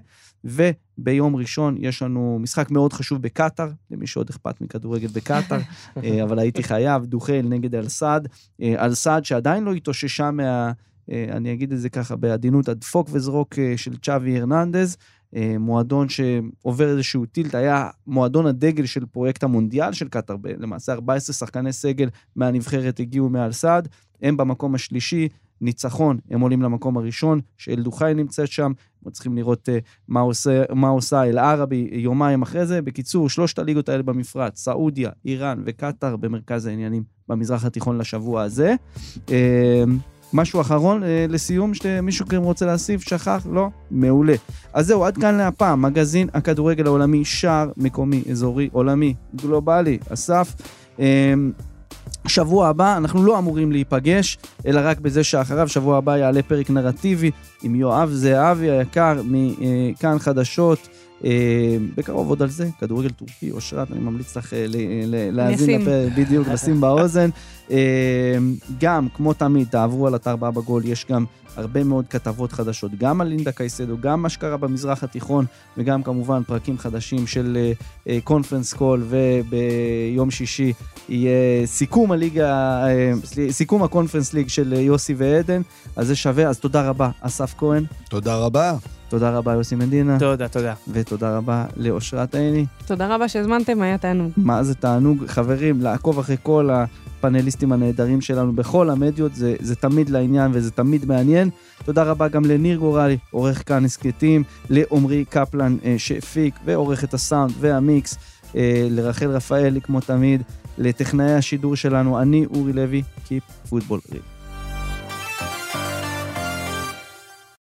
וביום ראשון יש לנו משחק מאוד חשוב בקטאר, למי שעוד אכפת מכדורגל בקטאר, (laughs) אה, אבל הייתי חייב, דוחל נגד אל-סעד. אה, אל-סעד שעדיין לא התאוששה מה... אה, אני אגיד את זה ככה בעדינות, הדפוק וזרוק של צ'אבי הרננדז, מועדון שעובר איזשהו טילט, היה מועדון הדגל של פרויקט המונדיאל של קטאר, למעשה 14 שחקני סגל מהנבחרת הגיעו מאל-סעד, הם במקום השלישי, ניצחון, הם עולים למקום הראשון, שאלדוחאי נמצאת שם, צריכים לראות uh, מה, עושה, מה עושה אל-ערבי יומיים אחרי זה. בקיצור, שלושת הליגות האלה במפרץ, סעודיה, איראן וקטאר במרכז העניינים במזרח התיכון לשבוע הזה. Uh, משהו אחרון uh, לסיום, שמישהו כאן רוצה להוסיף? שכח? לא? מעולה. אז זהו, עד כאן להפעם. מגזין הכדורגל העולמי, שער מקומי, אזורי, עולמי, גלובלי, אסף. Uh, שבוע הבא אנחנו לא אמורים להיפגש, אלא רק בזה שאחריו, שבוע הבא יעלה פרק נרטיבי עם יואב זהבי היקר מכאן חדשות, אה, בקרוב עוד על זה, כדורגל טורקי, אושרת, אני ממליץ לך אה, ל- להאזין. לפרק, בדיוק, לשים באוזן. אה, גם, כמו תמיד, תעברו על אתר באבא גול, יש גם הרבה מאוד כתבות חדשות, גם על לינדה קייסדו, גם מה שקרה במזרח התיכון, וגם כמובן פרקים חדשים של קונפרנס קול, וביום שישי יהיה סיכום הליגה, אה, סיכום הקונפרנס ליג של אה, יוסי ועדן, אז זה שווה, אז תודה רבה, אסף כהן, תודה רבה. תודה רבה יוסי מדינה, תודה, תודה. ותודה רבה לאושרת עיני. תודה רבה שהזמנתם, היה תענוג. מה זה תענוג, חברים, לעקוב אחרי כל הפאנליסטים הנהדרים שלנו בכל המדיות, זה, זה תמיד לעניין וזה תמיד מעניין. תודה רבה גם לניר גורלי, עורך כאן הסכתים, לעמרי קפלן אה, שהפיק ועורך את הסאונד והמיקס, אה, לרחל רפאלי כמו תמיד, לטכנאי השידור שלנו, אני אורי לוי, Keep Football Real.